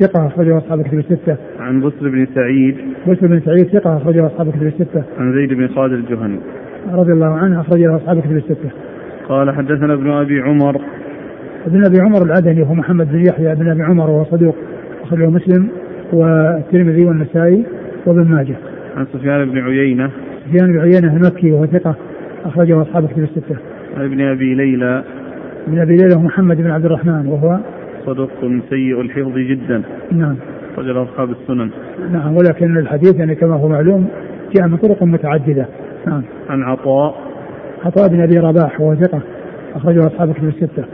ثقة أخرجه أصحاب الكتب الستة. عن بسر بن سعيد بسر بن سعيد ثقة أخرجه أصحاب الكتب الستة. عن زيد بن خالد الجهني. رضي الله عنه أخرجه أصحاب الكتب الستة. قال حدثنا ابن أبي عمر ابن أبي عمر العدني هو محمد بن يحيى بن أبي عمر وهو صدوق أخرجه مسلم والترمذي والنسائي وابن ماجه. عن سفيان بن عيينة سفيان بن عيينة المكي وهو ثقة أخرجه أصحاب الكتب الستة. عن ابن أبي ليلى. ابن أبي ليلى محمد بن عبد الرحمن وهو صدوق سيء الحفظ جدا. نعم. رجل أصحاب السنن. نعم ولكن الحديث يعني كما هو معلوم جاء من طرق متعددة. نعم. عن عطاء. عطاء بن أبي رباح وهو ثقة أخرجه أصحاب الكتب الستة.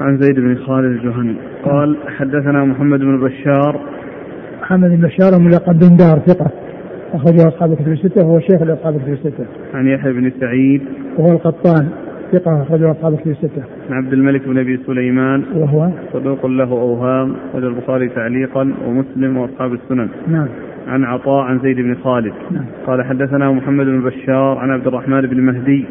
عن زيد بن خالد الجهني. قال حدثنا محمد بن بشار محمد بن بشار ملقب بن دار ثقة أخرجه أصحاب الكتب الستة وهو شيخ لأصحاب الكتب الستة. عن يحيى بن سعيد وهو القطان ثقة أخرجه أصحاب الكتب الستة. عن عبد الملك بن أبي سليمان وهو صدوق له أوهام أخرج البخاري تعليقا ومسلم وأصحاب السنن. نعم. عن عطاء عن زيد بن خالد. نعم. قال حدثنا محمد بن بشار عن عبد الرحمن بن مهدي.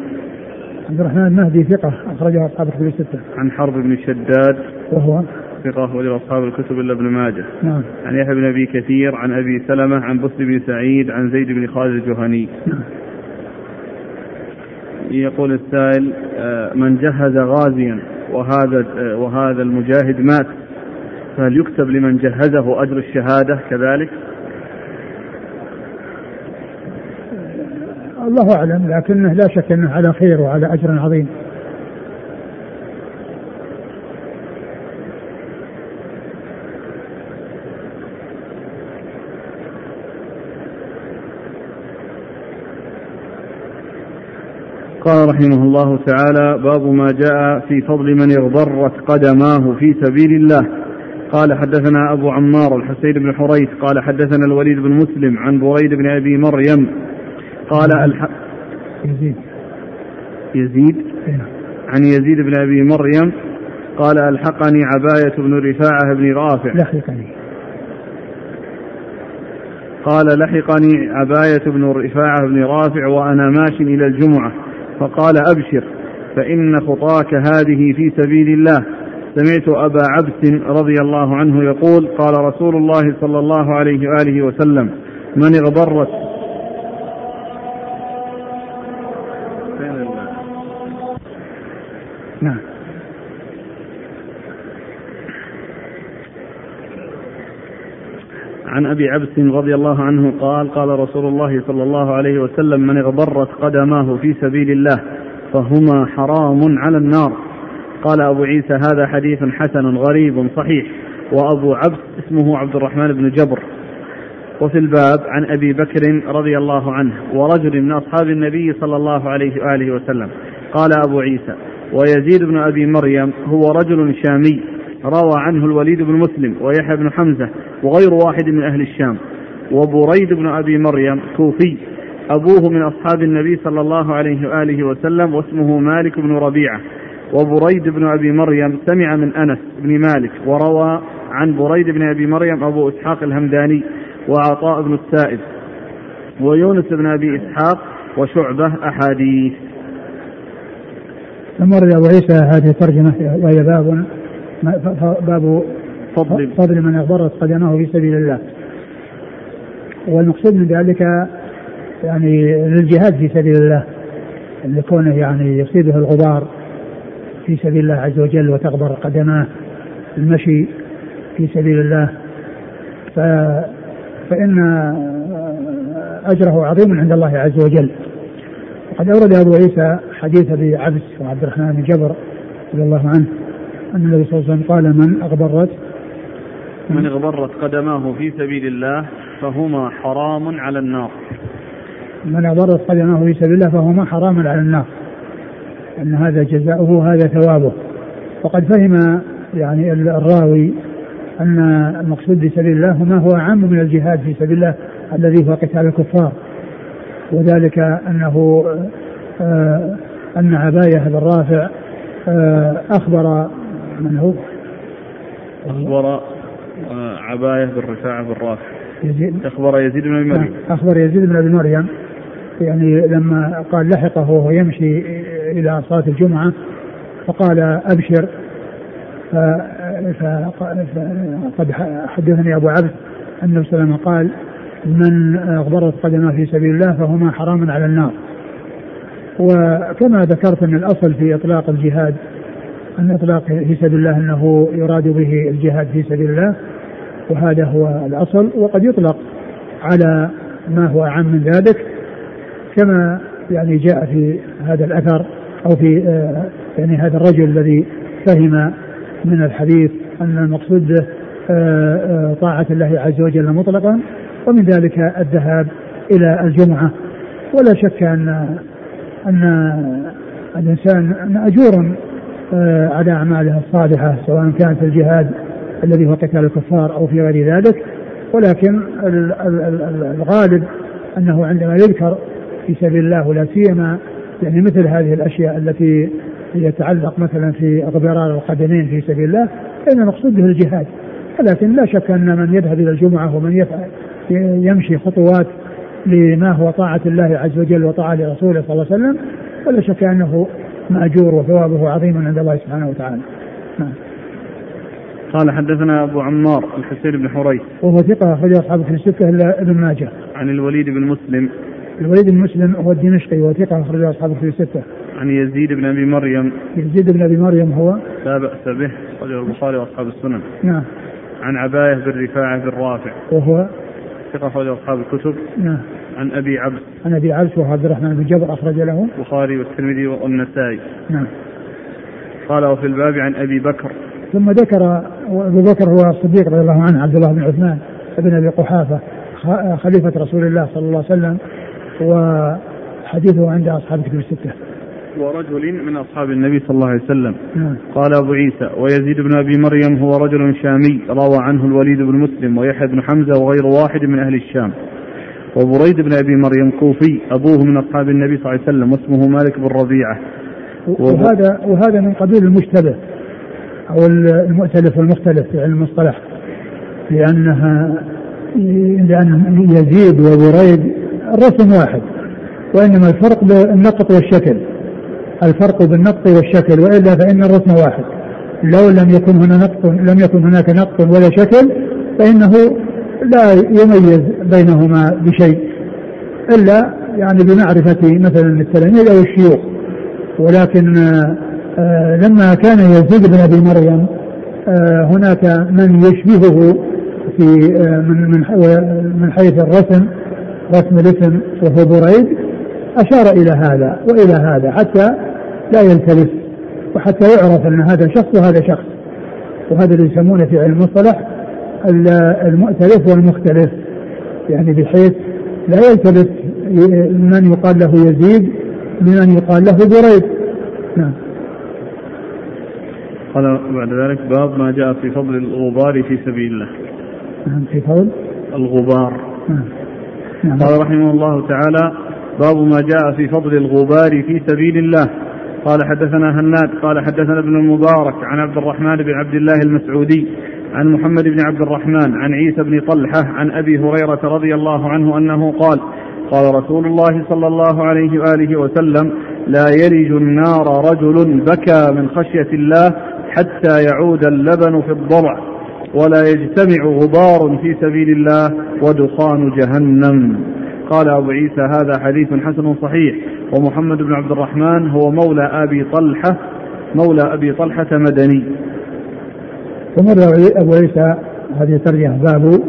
عبد الرحمن المهدي ثقة أخرجه أصحاب الكتب الستة. عن حرب بن شداد. وهو ثقة وجد أصحاب الكتب إلا ابن ماجه. نعم. عن يحيى بن أبي كثير عن أبي سلمة عن بسر بن سعيد عن زيد بن خالد الجهني. نعم. يقول السائل آه، من جهز غازيا وهذا آه، وهذا المجاهد مات فهل يكتب لمن جهزه أجر الشهادة كذلك؟ الله أعلم لكنه لا شك أنه على خير وعلى أجر عظيم قال رحمه الله تعالى باب ما جاء في فضل من اغبرت قدماه في سبيل الله. قال حدثنا أبو عمار الحسين بن حريث قال حدثنا الوليد بن مسلم عن بريد بن أبي مريم قال الح... يزيد. يزيد؟ إيه. عن يزيد بن أبي مريم قال ألحقني عباية بن رفاعة بن رافع. لحقني. قال لحقني عباية بن رفاعة بن رافع وأنا ماش إلى الجمعة. فقال أبشر فإن خطاك هذه في سبيل الله. سمعت أبا عبس رضي الله عنه يقول قال رسول الله صلى الله عليه وآله وسلم من اغبرت عن أبي عبس رضي الله عنه قال قال رسول الله صلى الله عليه وسلم من اغبرت قدماه في سبيل الله فهما حرام على النار. قال أبو عيسى هذا حديث حسن غريب صحيح. وأبو عبس اسمه عبد الرحمن بن جبر. وفي الباب عن أبي بكر رضي الله عنه ورجل من أصحاب النبي صلى الله عليه وآله وسلم. قال أبو عيسى ويزيد بن أبي مريم هو رجل شامي روى عنه الوليد بن مسلم ويحيى بن حمزة وغير واحد من أهل الشام وبريد بن أبي مريم كوفي أبوه من أصحاب النبي صلى الله عليه وآله وسلم واسمه مالك بن ربيعة. وبريد بن أبي مريم سمع من أنس بن مالك وروى عن بريد بن أبي مريم أبو إسحاق الهمداني وعطاء بن السائب ويونس بن أبي إسحاق وشعبة أحاديث. ثم أبو عيسى هذه الترجمة وهي باب باب فضل. فضل من اغبرت قدمه في سبيل الله. والمقصود من ذلك يعني للجهاد في سبيل الله اللي كونه يعني يصيبه الغبار في سبيل الله عز وجل وتغبر قدماه المشي في سبيل الله. ف فإن أجره عظيم عند الله عز وجل. وقد أورد أبو عيسى حديث أبي عبس وعبد الرحمن بن جبر رضي الله عنه. أن النبي صلى الله عليه وسلم قال من أغبرت؟ من أغبرت قدماه في سبيل الله فهما حرام على النار. من أغبرت قدماه في سبيل الله فهما حرام على النار أن هذا جزاؤه هذا ثوابه. وقد فهم يعني الراوي أن المقصود بسبيل الله ما هو أعم من الجهاد في سبيل الله الذي هو قتال الكفار. وذلك أنه آه أن عباية بن رافع آه أخبر من هو؟ أخبر آه، عباية بن رفاعة بن رافع. يزيد. أخبر يزيد بن أبي مريم. أخبر يزيد بن أبي مريم. يعني لما قال لحقه وهو يمشي إلى صلاة الجمعة فقال أبشر. فقد حدثني أبو عبد أن النبي صلى الله عليه وسلم قال من أغبرت قدمه في سبيل الله فهما حرام على النار. وكما ذكرت أن الأصل في إطلاق الجهاد أن إطلاق في سبيل الله أنه يراد به الجهاد في سبيل الله وهذا هو الأصل وقد يطلق على ما هو أعم من ذلك كما يعني جاء في هذا الأثر أو في آه، يعني هذا الرجل الذي فهم من الحديث أن المقصود به آه، آه، طاعة الله عز وجل مطلقا ومن ذلك الذهاب إلى الجمعة. ولا شك أن أن الإنسان أجور آه، على أعماله الصالحة سواء كان في الجهاد الذي هو قتال الكفار أو في غير ذلك. ولكن الغالب أنه عندما يذكر في سبيل الله ولا سيما يعني مثل هذه الأشياء التي يتعلق مثلا في أغبرار القدمين في سبيل الله فإن المقصود به الجهاد. ولكن لا شك أن من يذهب إلى الجمعة ومن يفعل يمشي خطوات لما هو طاعة الله عز وجل وطاعة لرسوله صلى الله عليه وسلم ولا شك أنه مأجور وثوابه عظيم عند الله سبحانه وتعالى. نعم. قال حدثنا أبو عمار الحسين بن حريث. وهو ثقة أخرج أصحابه في الستة إلا ابن ماجه. عن الوليد بن مسلم. الوليد بن مسلم هو الدمشقي وثقة أخرج أصحابه في الستة. عن يزيد بن أبي مريم. يزيد بن أبي مريم هو؟ لا باس به رجل البخاري وأصحاب السنن. نعم. عن عباية بن رفاعة بن رافع. وهو؟ ثقة أخرج أصحاب الكتب. نعم. عن أبي عبد عن أبي عبس وهو عبد الرحمن بن جبر أخرج له. البخاري والترمذي والنسائي. نعم. قال وفي الباب عن أبي بكر. ثم ذكر أبو بكر هو الصديق رضي الله عنه عبد الله بن عثمان بن أبي قحافة خليفة رسول الله صلى الله عليه وسلم وحديثه عند أصحاب كتب الستة. ورجل من أصحاب النبي صلى الله عليه وسلم. نعم. قال أبو عيسى ويزيد بن أبي مريم هو رجل شامي روى عنه الوليد بن مسلم ويحيى بن حمزة وغير واحد من أهل الشام. وبريد بن أبي مريم كوفي أبوه من أصحاب النبي صلى الله عليه وسلم واسمه مالك بن ربيعة. وهذا وهذا من قبيل المشتبه أو المؤتلف والمختلف في علم المصطلح. لانها لأن يزيد وبريد الرسم واحد وإنما الفرق بالنقط والشكل. الفرق بالنقط والشكل وإلا فإن الرسم واحد. لو لم يكن هنا نقط لم يكن هناك نقط ولا شكل فإنه لا يميز بينهما بشيء إلا يعني بمعرفة مثلا التلاميذ أو الشيوخ. ولكن آه، لما كان يزيد بن أبي مريم آه، هناك من يشبهه في آه، من من من حيث الرسم رسم الاسم وهو بريد أشار إلى هذا وإلى هذا حتى لا يلتبس وحتى يعرف أن هذا شخص وهذا شخص. وهذا اللي يسمونه في علم المصطلح ال- المؤتلف والمختلف. يعني بحيث لا يلتبس من يقال له يزيد بمن يقال له بريد نعم. قال بعد ذلك باب ما جاء في فضل الغبار في سبيل الله. نعم في قول الغبار. نعم. نعم. قال رحمه الله تعالى باب ما جاء في فضل الغبار في سبيل الله. قال حدثنا هناد قال حدثنا ابن المبارك عن عبد الرحمن بن عبد الله المسعودي عن محمد بن عبد الرحمن عن عيسى بن طلحة عن أبي هريرة رضي الله عنه أنه قال قال رسول الله صلى الله عليه وآله وسلم لا يلج النار رجل بكى من خشية الله حتى يعود اللبن في الضرع ولا يجتمع غبار في سبيل الله ودخان جهنم. قال أبو عيسى هذا حديث حسن صحيح ومحمد بن عبد الرحمن هو مولى أبي طلحة مولى أبي طلحة مدني. ومر ابو عيسى هذه ترجمه باب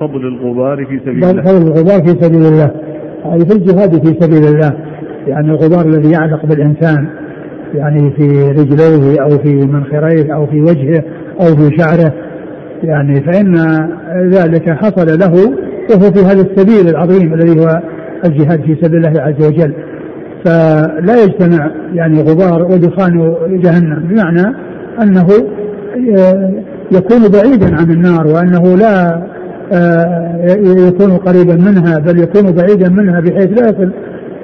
فضل الغبار في سبيل الله. فضل الغبار في سبيل الله. يعني في الجهاد في سبيل الله. يعني الغبار الذي يعلق بالإنسان يعني في رجليه أو في منخريه أو في وجهه أو في شعره. يعني فإن ذلك حصل له وهو في هذا السبيل العظيم الذي هو الجهاد في سبيل الله عز وجل. فلا يجتمع يعني غبار ودخان جهنم. بمعنى أنه يكون بعيدا عن النار وأنه لا آه، يكون قريبا منها بل يكون بعيدا منها بحيث لا يصل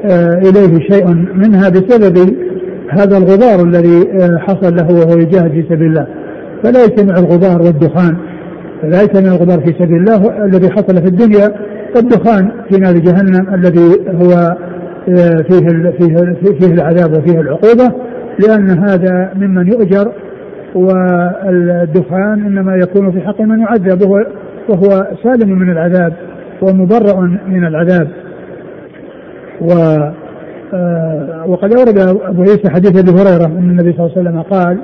آه، إليه شيء منها بسبب هذا الغبار الذي آه، حصل له وهو يجاهد في سبيل الله. فلا يجتمع الغبار والدخان فلا يجتمع الغبار في سبيل الله الذي حصل في الدنيا والدخان في نار جهنم الذي هو فيه فيه فيه العذاب وفيه العقوبة لأن هذا ممن يؤجر والدخان إنما يكون في حق من يعذب وهو وهو سالم من العذاب ومبرأ من العذاب. و آه، وقد أورد أبو عيسى حديث أبي هريرة أن النبي صلى الله عليه وسلم قال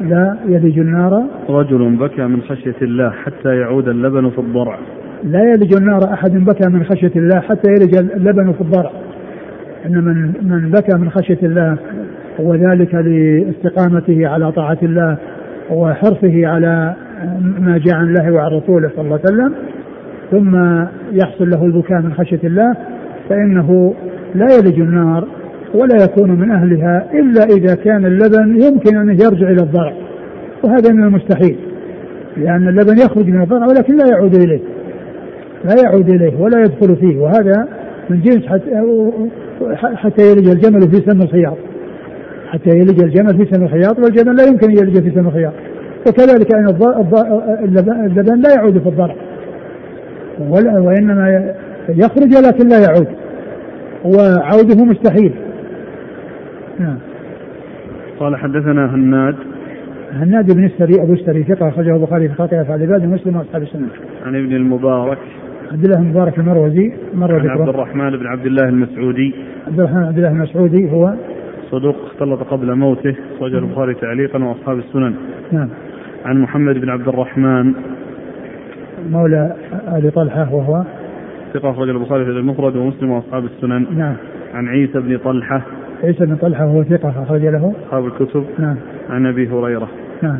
لا يلج النار رجل بكى من خشية الله حتى يعود اللبن في الضرع. لا يلج النار أحد بكى من خشية الله حتى يلج اللبن في الضرع. إن من من بكى من خشية الله وذلك لاستقامته على طاعة الله وحرصه على ما جاء عن الله وعن رسوله صلى الله عليه وسلم. ثم يحصل له البكاء من خشية الله فإنه لا يلج النار ولا يكون من أهلها إلا إذا كان اللبن يمكن أن يرجع إلى الضرع. وهذا من المستحيل لأن اللبن يخرج من الضرع ولكن لا يعود إليه لا يعود إليه ولا يدخل فيه. وهذا من جنس حتى حتى يلج الجمل في سم الخياط. حتى يلج الجمل في سم الخياط والجمل لا يمكن أن يلج في سم الخياط. وكذلك الض- اللبن لا يعود في الضرع. وإنما يخرج ولكن لا يعود. وعوده مستحيل. نعم. قال حدثنا هناد. هناد بن السري أبو السري ثقة أخرجه البخاري في خلق افعال العباد ومسلم وأصحاب السنة. عن ابن المبارك. عبد الله بن مبارك المروزي مر عن عبد الرحمن بن عبد الله المسعودي. عبد الرحمن عبد الله المسعودي هو صدوق اختلط قبل موته أخرجه البخاري تعليقا وأصحاب السنن. نعم. عن محمد بن عبد الرحمن. مولى أبي طلحة وهو؟ ثقة أخرج البخاري في المفرد ومسلم وأصحاب السنن. نعم. عن عيسى بن طلحة. عيسى بن طلحة وهو ثقة أخرج له؟ أصحاب الكتب. نعم. عن أبي هريرة. نعم.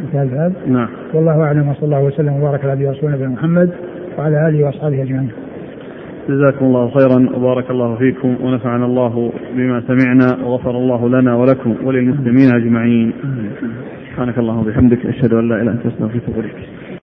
انتهى الباب. نعم. والله أعلم وصلى الله وسلم وبارك على نبينا محمد وعلى آله وأصحابه أجمعين. جزاكم الله خيرا وبارك الله فيكم ونفعنا الله بما سمعنا وغفر الله لنا ولكم وللمسلمين أجمعين. سبحانك اللهم وبحمدك أشهد أن لا إله إلا أنت أستغفرك وأتوب إليك.